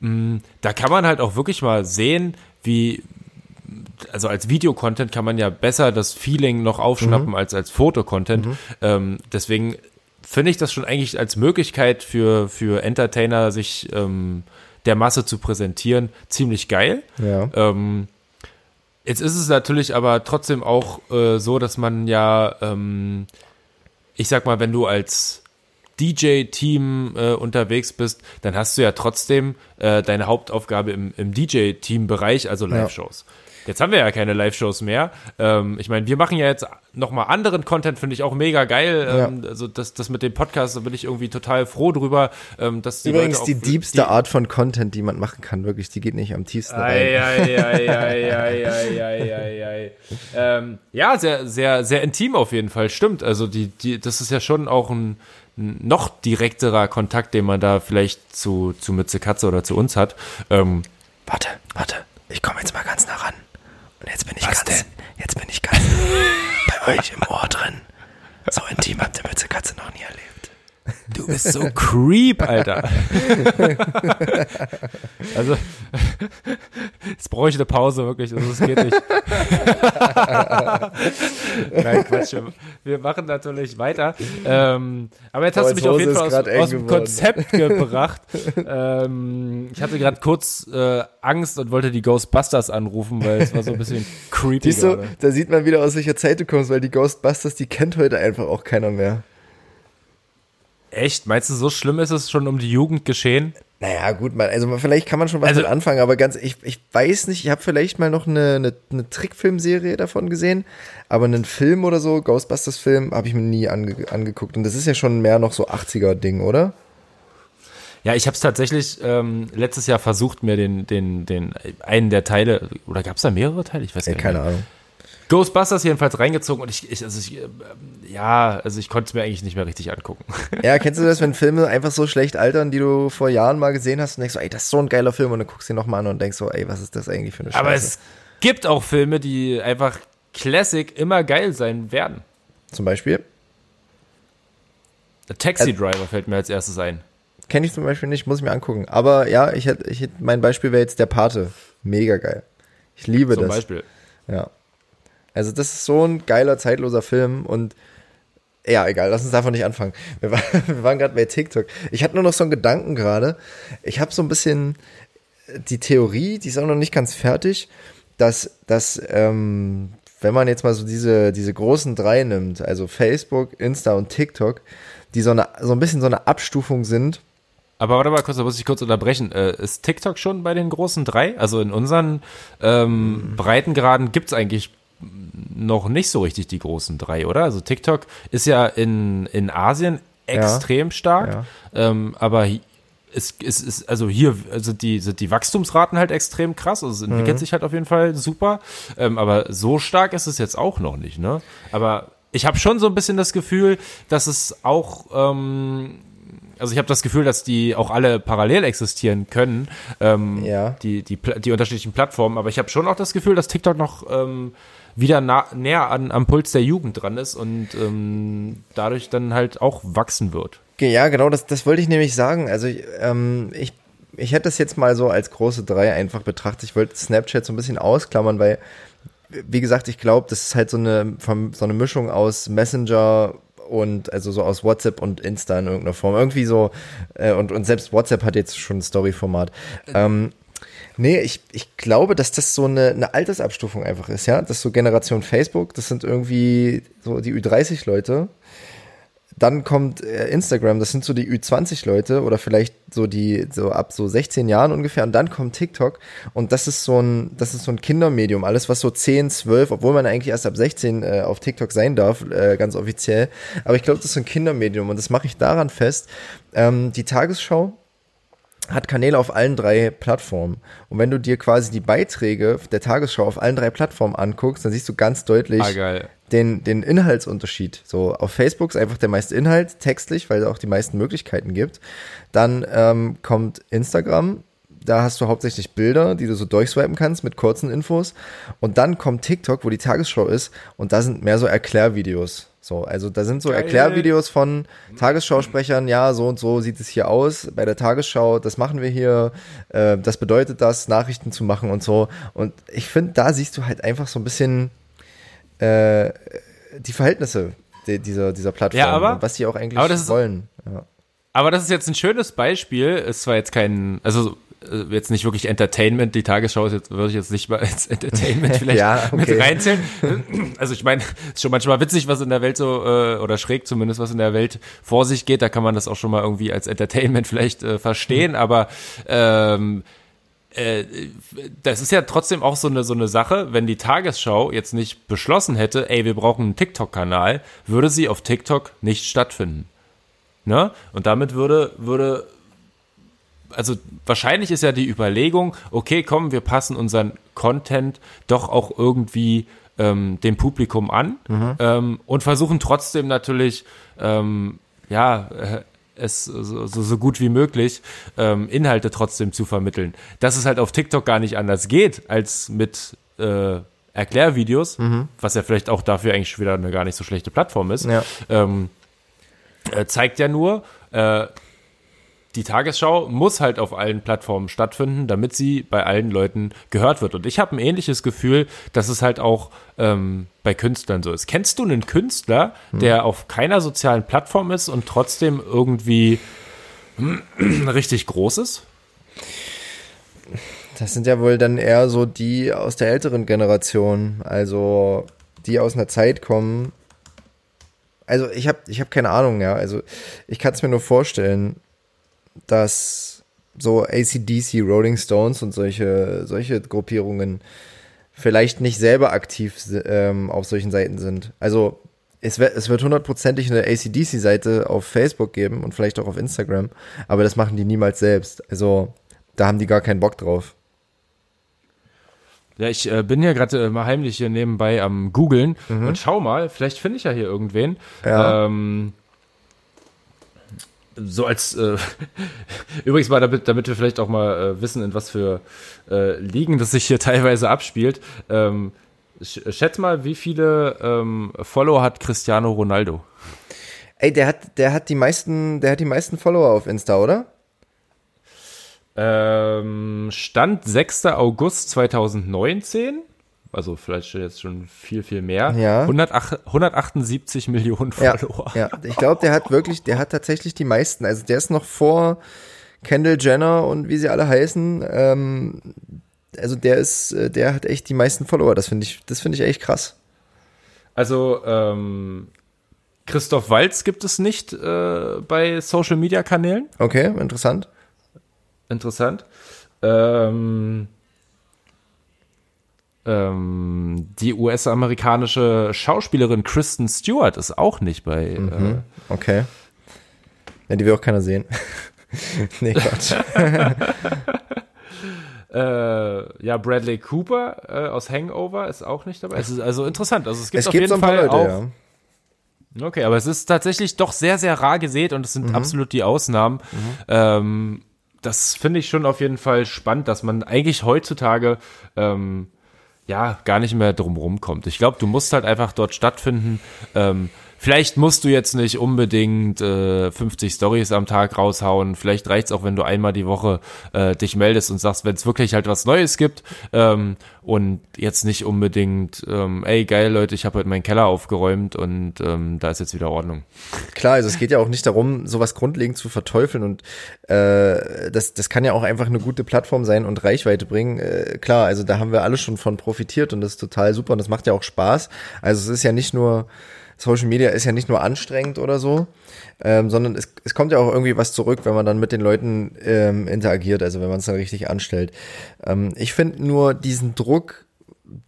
mh, da kann man halt auch wirklich mal sehen, wie, also als Videocontent kann man ja besser das Feeling noch aufschnappen als als Fotocontent. Ähm, deswegen finde ich das schon eigentlich als Möglichkeit für, für Entertainer, sich ähm, der Masse zu präsentieren, ziemlich geil. Ja. Ähm, jetzt ist es natürlich aber trotzdem auch äh, so, dass man ja, ähm, ich sag mal, wenn du als DJ-Team äh, unterwegs bist, dann hast du ja trotzdem äh, deine Hauptaufgabe im, im DJ-Team-Bereich, also Live-Shows. Jetzt haben wir ja keine Live-Shows mehr. Ähm, ich meine, wir machen ja jetzt nochmal anderen Content finde ich auch mega geil. Ja. Ähm, also das, das mit dem Podcast, da bin ich irgendwie total froh drüber. Ähm, dass die Übrigens die diebste die Art von Content, die man machen kann, wirklich, die geht nicht am tiefsten ei, rein. Ei, ei, ähm, ja, sehr, sehr, sehr intim auf jeden Fall, stimmt. Also die, die, das ist ja schon auch ein noch direkterer Kontakt, den man da vielleicht zu, zu Mütze Katze oder zu uns hat. Ähm, warte, warte, ich komme jetzt mal ganz nah ran. Und jetzt bin ich Was ganz. Denn? Jetzt bin ich ganz bei euch im Ohr drin. So intim habt ihr Mütze Katze noch nie erlebt. Du bist so creep, Alter. also, jetzt brauche ich eine Pause, wirklich. Also, es geht nicht. Nein, Quatsch. Wir- Wir machen natürlich weiter. Ähm, aber jetzt hast du mich auf jeden Fall aus, aus dem. Konzept gebracht. ähm, ich hatte gerade kurz äh, Angst und wollte die Ghostbusters anrufen, weil es war so ein bisschen creepy. Siehst du, da sieht man wieder, aus welcher Zeit du kommst, weil die Ghostbusters, die kennt heute einfach auch keiner mehr. Echt? Meinst du, so schlimm ist es schon um die Jugend geschehen? Naja, gut, man, also vielleicht kann man schon was Also- mit anfangen, aber ganz, ich, ich weiß nicht, ich habe vielleicht mal noch eine, eine, eine Trickfilmserie davon gesehen, aber einen Film oder so, Ghostbusters-Film, habe ich mir nie ange, angeguckt. Und das ist ja schon mehr noch so 80er-Ding, oder? Ja, ich habe es tatsächlich ähm, letztes Jahr versucht, mir den, den, den einen der Teile, oder gab es da mehrere Teile? Ich weiß Ja, gar nicht. keine. Ahnung. Ghostbusters jedenfalls reingezogen und ich, ich also ich, äh, ja, also ich konnte es mir eigentlich nicht mehr richtig angucken. Ja, kennst du das, wenn Filme einfach so schlecht altern, die du vor Jahren mal gesehen hast und denkst so, ey, das ist so ein geiler Film und dann guckst du ihn nochmal an und denkst so, ey, was ist das eigentlich für eine Scheiße? Aber es gibt auch Filme, die einfach Classic immer geil sein werden. Zum Beispiel, Der Taxi Driver fällt mir als erstes ein. kenne ich zum Beispiel nicht, muss ich mir angucken. Aber ja, ich hätte, ich hätte, mein Beispiel wäre jetzt der Pate. Mega geil. Ich liebe Zum das. Beispiel. Ja. Also das ist so ein geiler, zeitloser Film und ja, egal, lass uns davon nicht anfangen. Wir, war, waren gerade bei TikTok. Ich hatte nur noch so einen Gedanken gerade. Ich habe so ein bisschen die Theorie, die ist auch noch nicht ganz fertig, dass, dass ähm, wenn man jetzt mal so diese, diese großen drei nimmt, also Facebook, Insta und TikTok, die so, eine, so ein bisschen so eine Abstufung sind. Aber warte mal kurz, da muss ich kurz unterbrechen. Äh, ist TikTok schon bei den großen drei? Also in unseren ähm, Breitengraden gibt's eigentlich noch nicht so richtig die großen drei, oder? Also TikTok ist ja in, in Asien extrem stark, Ja. ähm, aber es, es ist, also hier sind die, sind die Wachstumsraten halt extrem krass, also es entwickelt sich halt auf jeden Fall super, ähm, aber so stark ist es jetzt auch noch nicht, ne? Aber ich habe schon so ein bisschen das Gefühl, dass es auch ähm, also ich habe das Gefühl, dass die auch alle parallel existieren können, ähm, Ja. die, die, die unterschiedlichen Plattformen. Aber ich habe schon auch das Gefühl, dass TikTok noch ähm, wieder nah, näher an, am Puls der Jugend dran ist und ähm, dadurch dann halt auch wachsen wird. Ja, genau, das, das wollte ich nämlich sagen. Also ich, ähm, ich, ich hätte das jetzt mal so als große drei einfach betrachtet. Ich wollte Snapchat so ein bisschen ausklammern, weil, wie gesagt, ich glaube, das ist halt so eine, so eine Mischung aus Messenger und also so aus WhatsApp und Insta in irgendeiner Form. Irgendwie so, äh, und, und selbst WhatsApp hat jetzt schon ein Story-Format. Ähm, Nee, ich, ich glaube, dass das so eine, eine Altersabstufung einfach ist, ja. Das ist so Generation Facebook, das sind irgendwie so die Ü30-Leute, dann kommt äh, Instagram, das sind so die Ü20-Leute oder vielleicht so die, so ab so 16 Jahren ungefähr. Und dann kommt TikTok und das ist so ein, das ist so ein Kindermedium. Alles, was so 10, 12, obwohl man eigentlich erst ab 16 äh, auf TikTok sein darf, äh, ganz offiziell. Aber ich glaube, das ist so ein Kindermedium und das mache ich daran fest. Ähm, die Tagesschau hat Kanäle auf allen drei Plattformen. Und wenn du dir quasi die Beiträge der Tagesschau auf allen drei Plattformen anguckst, dann siehst du ganz deutlich Ah, den, den Inhaltsunterschied. So, auf Facebook ist einfach der meiste Inhalt, textlich, weil es auch die meisten Möglichkeiten gibt. Dann ähm, kommt Instagram, da hast du hauptsächlich Bilder, die du so durchswipen kannst mit kurzen Infos. Und dann kommt TikTok, wo die Tagesschau ist, und da sind mehr so Erklärvideos. So, also da sind so Geil. Erklärvideos von Tagesschausprechern, ja, so und so sieht es hier aus bei der Tagesschau, das machen wir hier, äh, das bedeutet das, Nachrichten zu machen und so. Und ich finde, da siehst du halt einfach so ein bisschen äh, die Verhältnisse de- dieser, dieser Plattform Ja, aber- was sie auch eigentlich aber das ist- wollen. Ja. Aber das ist jetzt ein schönes Beispiel. Es war jetzt kein, also jetzt nicht wirklich Entertainment. Die Tagesschau ist jetzt, würde ich jetzt nicht mal als Entertainment vielleicht Ja, okay. mit reinzählen. Also ich meine, ist schon manchmal witzig, was in der Welt so, äh, oder schräg zumindest, was in der Welt vor sich geht. Da kann man das auch schon mal irgendwie als Entertainment vielleicht äh, verstehen. Aber ähm, äh, das ist ja trotzdem auch so eine, so eine Sache, wenn die Tagesschau jetzt nicht beschlossen hätte, ey, wir brauchen einen TikTok-Kanal, würde sie auf TikTok nicht stattfinden. Ne? Und damit würde, würde, also wahrscheinlich ist ja die Überlegung, okay, komm, wir passen unseren Content doch auch irgendwie ähm, dem Publikum an ähm, und versuchen trotzdem natürlich, ähm, ja, äh, es so, so, gut wie möglich ähm, Inhalte trotzdem zu vermitteln. Dass es halt auf TikTok gar nicht anders geht als mit äh, Erklärvideos, was ja vielleicht auch dafür eigentlich wieder eine gar nicht so schlechte Plattform ist, Ja. ähm, äh, zeigt ja nur, äh, die Tagesschau muss halt auf allen Plattformen stattfinden, damit sie bei allen Leuten gehört wird. Und ich habe ein ähnliches Gefühl, dass es halt auch ähm, bei Künstlern so ist. Kennst du einen Künstler, der auf keiner sozialen Plattform ist und trotzdem irgendwie richtig groß ist? Das sind ja wohl dann eher so die aus der älteren Generation, also die aus einer Zeit kommen. Also ich habe ich hab keine Ahnung, ja. Also ich kann es mir nur vorstellen, dass so ACDC, Rolling Stones und solche, solche Gruppierungen vielleicht nicht selber aktiv ähm, auf solchen Seiten sind. Also es wird, es wird hundertprozentig eine ACDC-Seite auf Facebook geben und vielleicht auch auf Instagram, aber das machen die niemals selbst. Also da haben die gar keinen Bock drauf. Ja, ich äh, bin ja gerade äh, mal heimlich hier nebenbei am googeln und schau mal, vielleicht finde ich ja hier irgendwen. Ja. Ähm, so als äh, übrigens mal, damit, damit wir vielleicht auch mal äh, wissen, in was für äh, Ligen das sich hier teilweise abspielt. Ähm, sch schätz mal, wie viele ähm, Follower hat Cristiano Ronaldo? Ey, der hat, der hat die meisten, der hat die meisten Follower auf Insta, oder? Ähm, Stand 6. August 2019. Also vielleicht jetzt schon viel, viel mehr. Ja. 108, 178 Millionen Ja, Follower. ja. Ich glaube, der hat wirklich, der hat tatsächlich die meisten. Also der ist noch vor Kendall Jenner und wie sie alle heißen. Ähm, also der ist, äh, der hat echt die meisten Follower. Das finde ich, das finde ich echt krass. Also ähm, Christoph Walz gibt es nicht äh, bei Social Media Kanälen. Okay, interessant. Interessant. Ähm, ähm, die US-amerikanische Schauspielerin Kristen Stewart ist auch nicht bei. Äh, Okay. Ja, die will auch keiner sehen. nee, Quatsch. äh, ja, Bradley Cooper äh, aus Hangover ist auch nicht dabei. Es ist also interessant. Also es gibt Es auf gibt jeden so ein paar Fall Leute, auch. ja. Okay, aber es ist tatsächlich doch sehr, sehr rar gesät und es Mhm. sind absolut die Ausnahmen. Ähm, das finde ich schon auf jeden Fall spannend, dass man eigentlich heutzutage ähm, ja gar nicht mehr drum rumkommt. Ich glaube, du musst halt einfach dort stattfinden. Ähm, vielleicht musst du jetzt nicht unbedingt äh, 50 Stories am Tag raushauen. Vielleicht reicht's auch, wenn du einmal die Woche äh, dich meldest und sagst, wenn es wirklich halt was Neues gibt ähm, und jetzt nicht unbedingt, ähm, ey geil Leute, ich habe heute meinen Keller aufgeräumt und ähm, da ist jetzt wieder Ordnung. Klar, also es geht ja auch nicht darum, sowas grundlegend zu verteufeln und äh, das, das kann ja auch einfach eine gute Plattform sein und Reichweite bringen. Äh, klar, also da haben wir alle schon von profitiert und das ist total super und das macht ja auch Spaß. Also es ist ja nicht nur Social Media ist ja nicht nur anstrengend oder so, ähm, sondern es, es kommt ja auch irgendwie was zurück, wenn man dann mit den Leuten ähm, interagiert, also wenn man es dann richtig anstellt. Ähm, ich finde nur diesen Druck,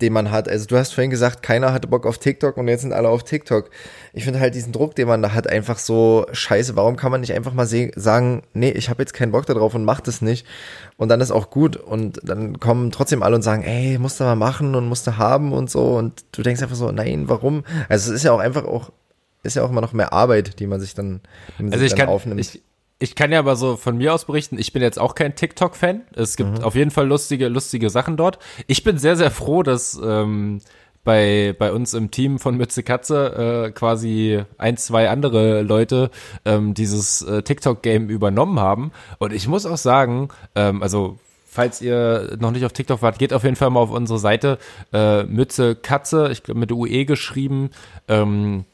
den man hat. Also du hast vorhin gesagt, keiner hatte Bock auf TikTok und jetzt sind alle auf TikTok. Ich finde halt diesen Druck, den man da hat, einfach so scheiße. Warum kann man nicht einfach mal sagen, nee, ich habe jetzt keinen Bock darauf und mach das nicht. Und dann ist auch gut. Und dann kommen trotzdem alle und sagen, ey, musst du mal machen und musst du haben und so. Und du denkst einfach so, nein, warum? Also es ist ja auch einfach auch, ist ja auch immer noch mehr Arbeit, die man sich dann, also sich ich dann kann, aufnimmt. Ich, ich kann ja aber so von mir aus berichten, ich bin jetzt auch kein TikTok-Fan. Es gibt mhm. auf jeden Fall lustige, lustige Sachen dort. Ich bin sehr, sehr froh, dass ähm, bei, bei uns im Team von Mütze Katze äh, quasi ein, zwei andere Leute ähm, dieses äh, TikTok-Game übernommen haben. Und ich muss auch sagen, ähm, also falls ihr noch nicht auf TikTok wart, geht auf jeden Fall mal auf unsere Seite äh, Mütze Katze, ich glaube mit UE geschrieben. Ähm,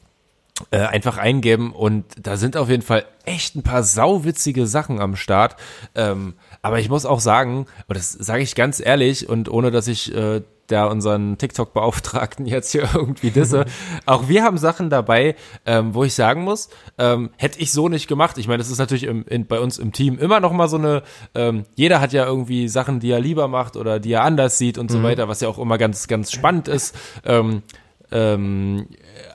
äh, einfach eingeben und da sind auf jeden Fall echt ein paar sauwitzige Sachen am Start. Ähm, aber ich muss auch sagen, und das sage ich ganz ehrlich und ohne dass ich äh, da unseren TikTok-Beauftragten jetzt hier irgendwie disse. Auch wir haben Sachen dabei, ähm, wo ich sagen muss, ähm, hätte ich so nicht gemacht. Ich meine, das ist natürlich im, in, bei uns im Team immer noch mal so eine, ähm, jeder hat ja irgendwie Sachen, die er lieber macht oder die er anders sieht und mhm. so weiter, was ja auch immer ganz, ganz spannend ist. Ähm, ähm,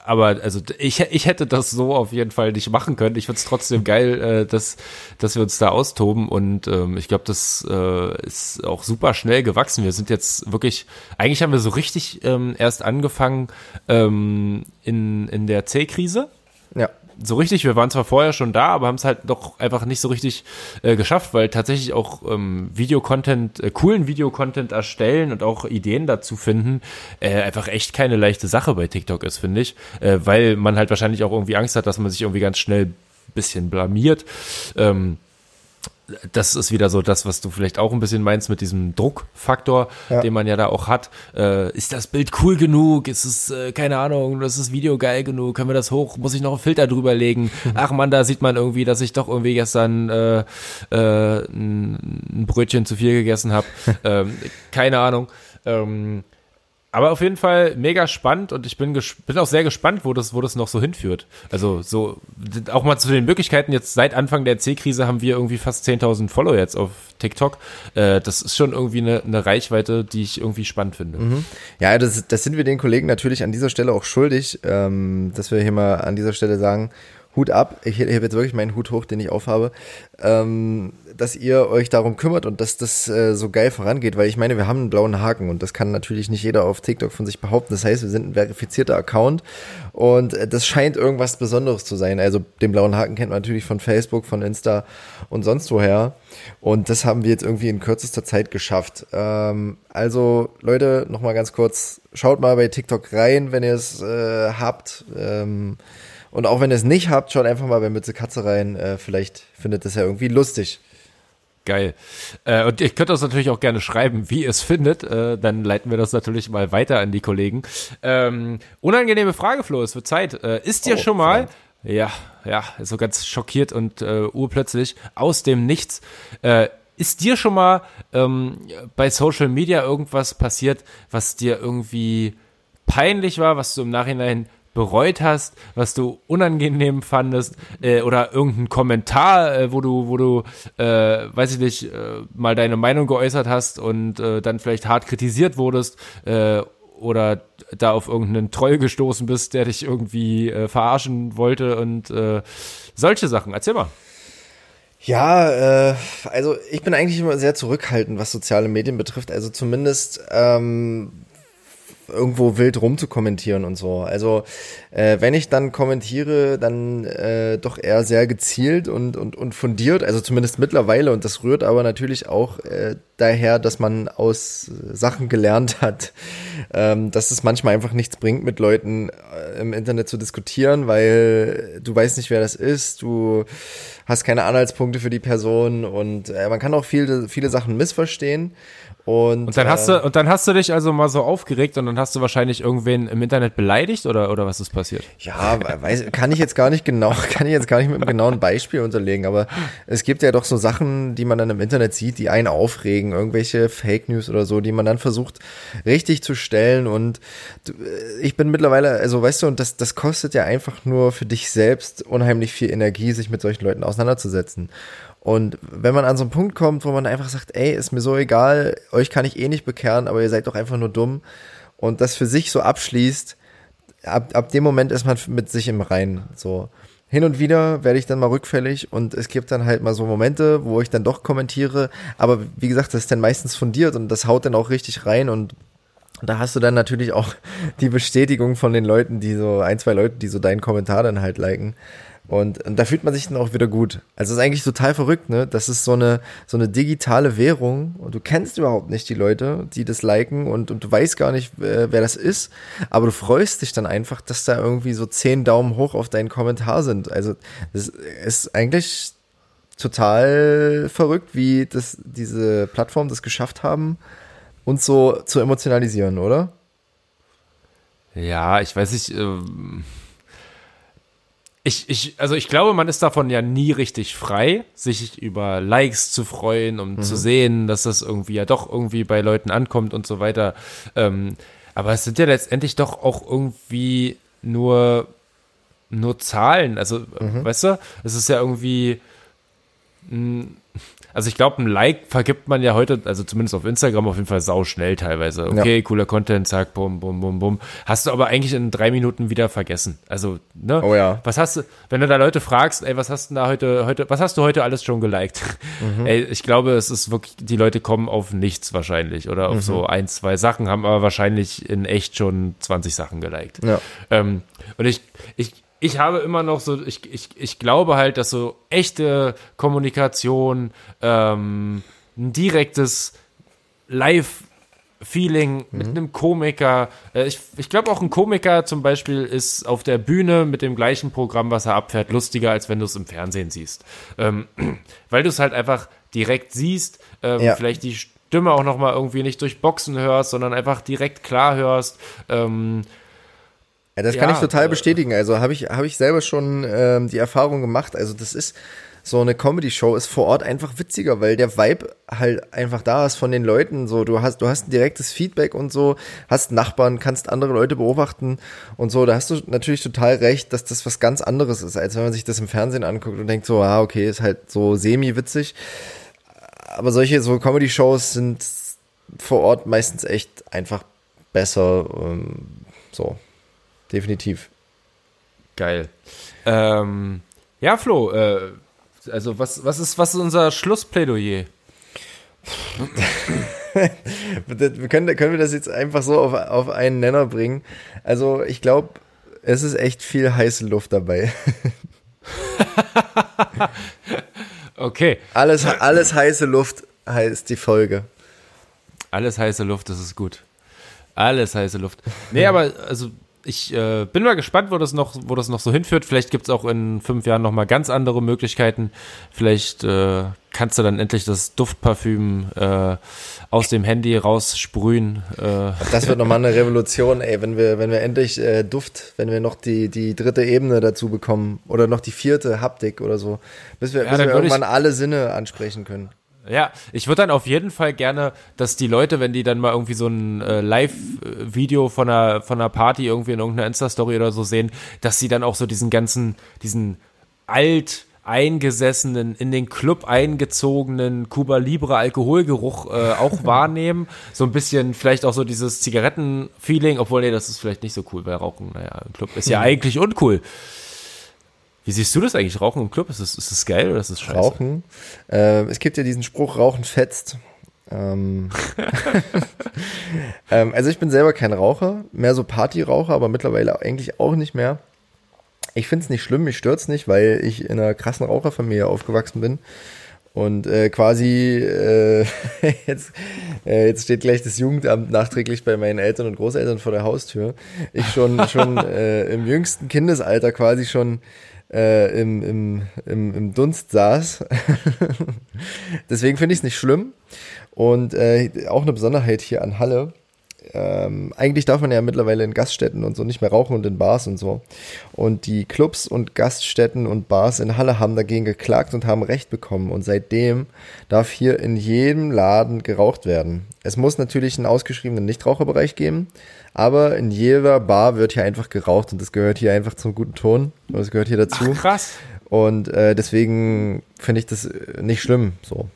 aber also ich, ich hätte das so auf jeden Fall nicht machen können. Ich finde es trotzdem geil, äh, dass, dass wir uns da austoben und ähm, ich glaube, das äh, ist auch super schnell gewachsen. Wir sind jetzt wirklich, eigentlich haben wir so richtig ähm, erst angefangen ähm, in, in der C-Krise. Ja so richtig, wir waren zwar vorher schon da, aber haben es halt doch einfach nicht so richtig äh, geschafft, weil tatsächlich auch ähm, Videocontent, äh, coolen Videocontent erstellen und auch Ideen dazu finden, äh, einfach echt keine leichte Sache bei TikTok ist, finde ich. Äh, weil man halt wahrscheinlich auch irgendwie Angst hat, dass man sich irgendwie ganz schnell bisschen blamiert. Ähm, das ist wieder so das, was du vielleicht auch ein bisschen meinst mit diesem Druckfaktor, ja. den man ja da auch hat. Äh, ist das Bild cool genug? Ist es, äh, keine Ahnung, ist das Video geil genug? Können wir das hoch? Muss ich noch einen Filter drüber legen? Ach man, da sieht man irgendwie, dass ich doch irgendwie gestern äh, äh, ein Brötchen zu viel gegessen habe. ähm, keine Ahnung. Ähm, aber auf jeden Fall mega spannend und ich bin, bin auch sehr gespannt, wo das, wo das noch so hinführt. Also so, auch mal zu den Möglichkeiten, jetzt seit Anfang der C-Krise haben wir irgendwie fast 10.000 Follow jetzt auf TikTok. Äh, das ist schon irgendwie eine, eine Reichweite, die ich irgendwie spannend finde. Mhm. Ja, das, das sind wir den Kollegen natürlich an dieser Stelle auch schuldig, ähm, dass wir hier mal an dieser Stelle sagen, Hut ab, ich hebe jetzt wirklich meinen Hut hoch, den ich aufhabe, ähm, dass ihr euch darum kümmert und dass das äh, so geil vorangeht, weil ich meine, wir haben einen blauen Haken und das kann natürlich nicht jeder auf TikTok von sich behaupten. Das heißt, wir sind ein verifizierter Account und äh, das scheint irgendwas Besonderes zu sein. Also den blauen Haken kennt man natürlich von Facebook, von Insta und sonst woher. Und das haben wir jetzt irgendwie in kürzester Zeit geschafft. Ähm, also Leute, nochmal ganz kurz, schaut mal bei TikTok rein, wenn ihr es äh, habt. Ähm, und auch wenn ihr es nicht habt, schaut einfach mal bei Mütze Katze rein. Äh, vielleicht findet es ja irgendwie lustig. Geil. Äh, und ihr könnt uns natürlich auch gerne schreiben, wie ihr es findet. Äh, dann leiten wir das natürlich mal weiter an die Kollegen. Ähm, unangenehme Frage, Flo, es wird Zeit. Äh, ist dir oh, schon mal, ja, ja, so ganz schockiert und äh, urplötzlich aus dem Nichts, äh, ist dir schon mal ähm, bei Social Media irgendwas passiert, was dir irgendwie peinlich war, was du im Nachhinein bereut hast, was du unangenehm fandest äh, oder irgendein Kommentar, äh, wo du, wo du, äh, weiß ich nicht, äh, mal deine Meinung geäußert hast und äh, dann vielleicht hart kritisiert wurdest äh, oder da auf irgendeinen Troll gestoßen bist, der dich irgendwie äh, verarschen wollte und äh, solche Sachen. Erzähl mal. Ja, äh, also ich bin eigentlich immer sehr zurückhaltend, was soziale Medien betrifft. Also zumindest ähm, irgendwo wild rumzukommentieren und so. Also äh, wenn ich dann kommentiere, dann äh, doch eher sehr gezielt und, und, und fundiert, also zumindest mittlerweile. Und das rührt aber natürlich auch äh, daher, dass man aus Sachen gelernt hat, ähm, dass es manchmal einfach nichts bringt, mit Leuten äh, im Internet zu diskutieren, weil du weißt nicht, wer das ist, du hast keine Anhaltspunkte für die Person und äh, man kann auch viele, viele Sachen missverstehen. Und, und dann hast du, und dann hast du dich also mal so aufgeregt und dann hast du wahrscheinlich irgendwen im Internet beleidigt oder, oder was ist passiert? Ja, weiß, kann ich jetzt gar nicht genau, kann ich jetzt gar nicht mit einem genauen Beispiel unterlegen, aber es gibt ja doch so Sachen, die man dann im Internet sieht, die einen aufregen, irgendwelche Fake News oder so, die man dann versucht richtig zu stellen und ich bin mittlerweile, also weißt du, und das, das kostet ja einfach nur für dich selbst unheimlich viel Energie, sich mit solchen Leuten auseinanderzusetzen. Und wenn man an so einen Punkt kommt, wo man einfach sagt, ey, ist mir so egal, euch kann ich eh nicht bekehren, aber ihr seid doch einfach nur dumm und das für sich so abschließt, ab, ab dem Moment ist man mit sich im Reinen. So. Hin und wieder werde ich dann mal rückfällig und es gibt dann halt mal so Momente, wo ich dann doch kommentiere, aber wie gesagt, das ist dann meistens fundiert und das haut dann auch richtig rein und da hast du dann natürlich auch die Bestätigung von den Leuten, die so, ein, zwei Leute, die so deinen Kommentar dann halt liken. Und, und da fühlt man sich dann auch wieder gut. Also es ist eigentlich total verrückt, ne? Das ist so eine, so eine digitale Währung und du kennst überhaupt nicht die Leute, die das liken und, und du weißt gar nicht, wer, wer das ist, aber du freust dich dann einfach, dass da irgendwie so zehn Daumen hoch auf deinen Kommentar sind. Also das ist eigentlich total verrückt, wie das, diese Plattform das geschafft haben, uns so zu emotionalisieren, oder? Ja, ich weiß nicht, ähm ich, ich, also ich glaube, man ist davon ja nie richtig frei, sich über Likes zu freuen, um mhm. zu sehen, dass das irgendwie ja doch irgendwie bei Leuten ankommt und so weiter. Ähm, aber es sind ja letztendlich doch auch irgendwie nur, nur Zahlen. Also, mhm. weißt du, es ist ja irgendwie, mh, hm, also ich glaube, ein Like vergibt man ja heute, also zumindest auf Instagram auf jeden Fall sau schnell teilweise. Okay, ja. cooler Content, zack, bum, bum, bum, bum. Hast du aber eigentlich in drei Minuten wieder vergessen. Also, ne? Oh ja. Was hast du, wenn du da Leute fragst, ey, was hast du da heute, heute, was hast du heute alles schon geliked? Mhm. Ey, ich glaube, es ist wirklich, die Leute kommen auf nichts wahrscheinlich oder auf mhm. so ein, zwei Sachen, haben aber wahrscheinlich in echt schon 20 Sachen geliked. Ja. Ähm, und ich, ich, ich habe immer noch so, ich, ich, ich glaube halt, dass so echte Kommunikation, ähm, ein direktes Live-Feeling mhm. mit einem Komiker. Äh, ich ich glaube auch ein Komiker zum Beispiel ist auf der Bühne mit dem gleichen Programm, was er abfährt, lustiger, als wenn du es im Fernsehen siehst. Ähm, weil du es halt einfach direkt siehst, ähm, ja. vielleicht die Stimme auch nochmal irgendwie nicht durch Boxen hörst, sondern einfach direkt klar hörst. Ähm, ja, das kann ja, ich total äh, bestätigen. Also habe ich, hab ich selber schon ähm, die Erfahrung gemacht. Also das ist so eine Comedy-Show ist vor Ort einfach witziger, weil der Vibe halt einfach da ist von den Leuten. So, du hast, du hast ein direktes Feedback und so, hast Nachbarn, kannst andere Leute beobachten und so. Da hast du natürlich total recht, dass das was ganz anderes ist, als wenn man sich das im Fernsehen anguckt und denkt so, ah, okay, ist halt so semi-witzig. Aber solche so Comedy-Shows sind vor Ort meistens echt einfach besser. Ähm, so definitiv. Geil. Ähm, ja, Flo, äh, also was, was, ist, was ist unser Schlussplädoyer? können, können wir das jetzt einfach so auf, auf einen Nenner bringen? Also ich glaube, es ist echt viel heiße Luft dabei. okay. Alles, alles heiße Luft heißt die Folge. Alles heiße Luft, das ist gut. Alles heiße Luft. Nee, aber also ich äh, bin mal gespannt, wo das noch, wo das noch so hinführt. Vielleicht gibt es auch in fünf Jahren noch mal ganz andere Möglichkeiten. Vielleicht äh, kannst du dann endlich das Duftparfüm äh, aus dem Handy raussprühen. Äh. Das wird nochmal eine Revolution, ey, wenn wir, wenn wir endlich äh, Duft, wenn wir noch die, die dritte Ebene dazu bekommen oder noch die vierte Haptik oder so, bis wir, ja, bis wir irgendwann alle Sinne ansprechen können. Ja, ich würde dann auf jeden Fall gerne, dass die Leute, wenn die dann mal irgendwie so ein äh, Live-Video von einer, von einer Party irgendwie in irgendeiner Insta-Story oder so sehen, dass sie dann auch so diesen ganzen, diesen alt eingesessenen, in den Club eingezogenen Cuba Libre Alkoholgeruch äh, auch wahrnehmen. So ein bisschen vielleicht auch so dieses Zigaretten-Feeling, obwohl, nee, das ist vielleicht nicht so cool, weil Rauchen, naja, im Club ist ja eigentlich uncool. Wie siehst du das eigentlich? Rauchen im Club? Ist das, ist das geil oder ist das scheiße? Rauchen. Äh, es gibt ja diesen Spruch, Rauchen fetzt. Ähm, ähm, also ich bin selber kein Raucher, mehr so Partyraucher, aber mittlerweile eigentlich auch nicht mehr. Ich finde es nicht schlimm, mich stört es nicht, weil ich in einer krassen Raucherfamilie aufgewachsen bin. Und äh, quasi, äh, jetzt, äh, jetzt steht gleich das Jugendamt nachträglich bei meinen Eltern und Großeltern vor der Haustür. Ich schon, schon äh, im jüngsten Kindesalter quasi schon äh, im, im, im, im Dunst saß. Deswegen finde ich es nicht schlimm. Und äh, auch eine Besonderheit hier an Halle ähm, eigentlich darf man ja mittlerweile in Gaststätten und so nicht mehr rauchen und in Bars und so. Und die Clubs und Gaststätten und Bars in Halle haben dagegen geklagt und haben Recht bekommen. Und seitdem darf hier in jedem Laden geraucht werden. Es muss natürlich einen ausgeschriebenen Nichtraucherbereich geben, aber in jeder Bar wird hier einfach geraucht und das gehört hier einfach zum guten Ton. Und das gehört hier dazu. Ach, krass. Und äh, deswegen finde ich das nicht schlimm. So.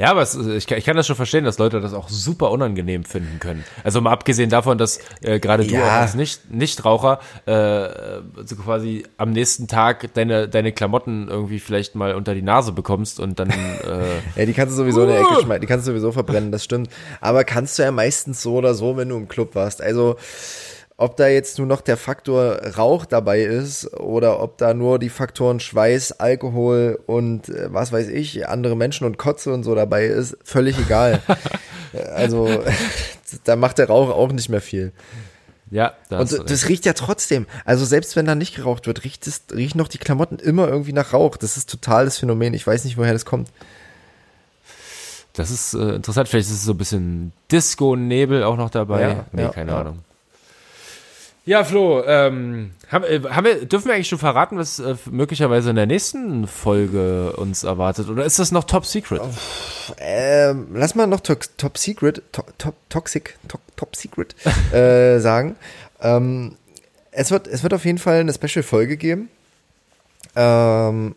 Ja, aber es, ich, kann, ich kann das schon verstehen, dass Leute das auch super unangenehm finden können. Also mal abgesehen davon, dass äh, gerade du Ja. auch als nicht, Nichtraucher äh, so quasi am nächsten Tag deine, deine Klamotten irgendwie vielleicht mal unter die Nase bekommst und dann äh, Ja, die kannst du sowieso in der Ecke schmeißen, die kannst du sowieso verbrennen, das stimmt. Aber kannst du ja meistens so oder so, wenn du im Club warst. Also, ob da jetzt nur noch der Faktor Rauch dabei ist oder ob da nur die Faktoren Schweiß, Alkohol und äh, was weiß ich, andere Menschen und Kotze und so dabei ist, völlig egal. also, da macht der Rauch auch nicht mehr viel. ja, da hast du Und das riecht ja trotzdem. Also selbst wenn da nicht geraucht wird, riecht, es, riechen noch die Klamotten immer irgendwie nach Rauch. Das ist total das Phänomen. Ich weiß nicht, woher das kommt. Das ist äh, interessant. Vielleicht ist es so ein bisschen Disco-Nebel auch noch dabei. Ja, nee, ja, keine ja. Ahnung. Ja, Flo, ähm, haben, äh, haben wir, dürfen wir eigentlich schon verraten, was äh, möglicherweise in der nächsten Folge uns erwartet? Oder ist das noch Top Secret? Ähm, lass mal noch Tox Top Secret, to top, Toxic, to Top Secret äh, sagen. Ähm, es, wird, es wird auf jeden Fall eine Special-Folge geben. Ähm,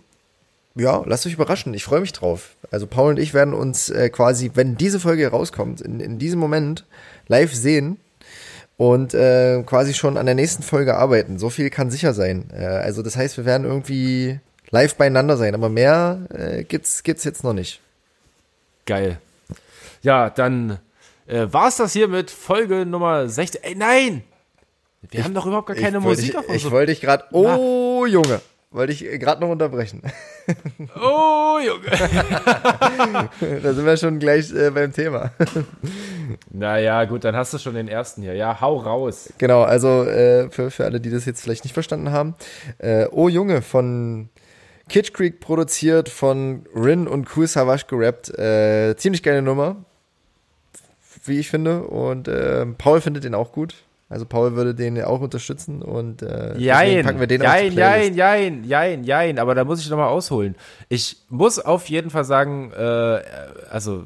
ja, lasst euch überraschen. Ich freue mich drauf. Also Paul und ich werden uns äh, quasi, wenn diese Folge rauskommt, in, in diesem Moment live sehen und äh, quasi schon an der nächsten Folge arbeiten. So viel kann sicher sein. Äh, also das heißt, wir werden irgendwie live beieinander sein, aber mehr äh, gibt's, gibt's jetzt noch nicht. Geil. Ja, dann äh, war es das hier mit Folge Nummer 16. Ey, nein! Wir haben doch überhaupt gar keine ich Musik dich- auf Ich unserem... wollte dich gerade, oh Junge, wollte ich gerade noch unterbrechen. Oh, Junge! da sind wir schon gleich äh, beim Thema. naja, gut, dann hast du schon den ersten hier. Ja, hau raus. genau, also äh, für, für alle, die das jetzt vielleicht nicht verstanden haben. Äh, oh Junge von Kitsch Creek produziert, von Rin und Cool Savage gerappt. Äh, ziemlich geile Nummer, wie ich finde. Und äh, Paul findet den auch gut. Also Paul würde den auch unterstützen und äh, Jein, packen wir den auf die jein, Playlist. jein, jein, jein, jein, aber da muss ich nochmal ausholen. Ich muss auf jeden Fall sagen, äh, also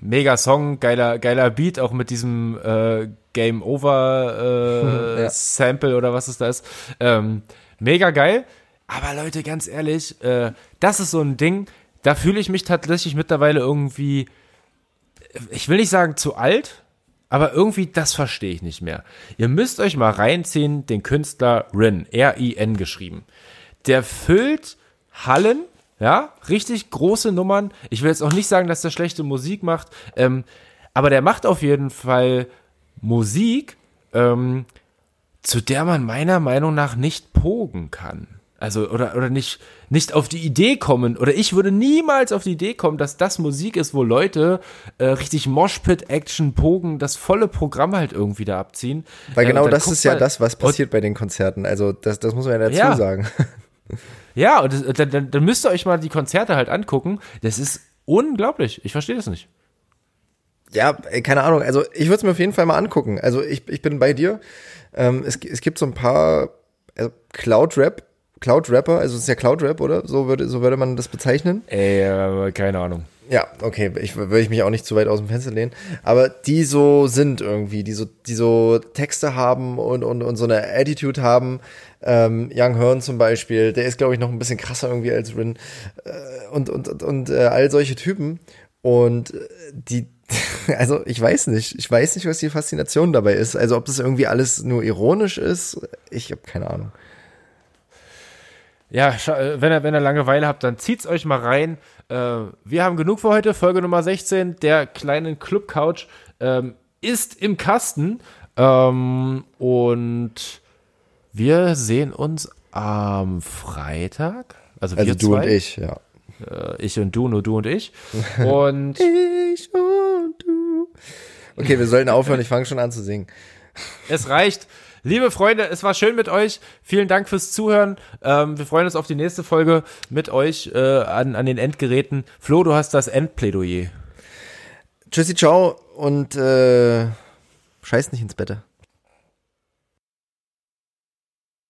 mega Song, geiler, geiler Beat, auch mit diesem äh, Game Over äh, Ja. Sample oder was es da ist. Ähm, mega geil. Aber Leute, ganz ehrlich, äh, das ist so ein Ding, da fühle ich mich tatsächlich mittlerweile irgendwie, ich will nicht sagen zu alt, aber irgendwie das verstehe ich nicht mehr. Ihr müsst euch mal reinziehen, den Künstler Rin, R-I-N geschrieben. Der füllt Hallen, ja, richtig große Nummern. Ich will jetzt auch nicht sagen, dass der schlechte Musik macht, ähm, aber der macht auf jeden Fall Musik, ähm, zu der man meiner Meinung nach nicht pogen kann. Also, oder, oder nicht, nicht auf die Idee kommen, oder ich würde niemals auf die Idee kommen, dass das Musik ist, wo Leute äh, richtig Moshpit-Action, Pogen, das volle Programm halt irgendwie da abziehen. Weil Äh, genau dann das ist ja das, was passiert bei den Konzerten. Also das, das muss man ja dazu Ja. sagen. Ja, und das, dann, dann, dann müsst ihr euch mal die Konzerte halt angucken. Das ist unglaublich. Ich verstehe das nicht. Ja, ey, keine Ahnung. Also ich würde es mir auf jeden Fall mal angucken. Also ich, ich bin bei dir. Ähm, es, es gibt so ein paar also Cloud-Rap, Cloud-Rapper, also es ist ja Cloud-Rap, oder? So würde, so würde man das bezeichnen. Äh, keine Ahnung. Ja, okay, ich würde ich mich auch nicht zu weit aus dem Fenster lehnen, aber die so sind irgendwie, die so, die so Texte haben und, und, und so eine Attitude haben. Ähm, Young Hearn zum Beispiel, der ist, glaube ich, noch ein bisschen krasser irgendwie als Rin äh, und, und, und, und äh, all solche Typen. Und äh, die, also ich weiß nicht, ich weiß nicht, was die Faszination dabei ist. Also ob das irgendwie alles nur ironisch ist, ich habe keine Ahnung. Ja, äh, wenn ihr, wenn ihr Langeweile habt, dann zieht's euch mal rein. Äh, wir haben genug für heute. Folge Nummer 16 der kleinen Club Couch ähm, ist im Kasten. Ähm, und wir sehen uns am Freitag. Also, Also du zwei. und ich, ja. Äh, ich und du, nur du und ich. Und Ich und du. Okay, wir sollten aufhören, ich fange schon an zu singen. es reicht. Liebe Freunde, es war schön mit euch. Vielen Dank fürs Zuhören. Ähm, wir freuen uns auf die nächste Folge mit euch äh, an, an den Endgeräten. Flo, du hast das Endplädoyer. Tschüssi, ciao und äh, Scheiß nicht ins Bett.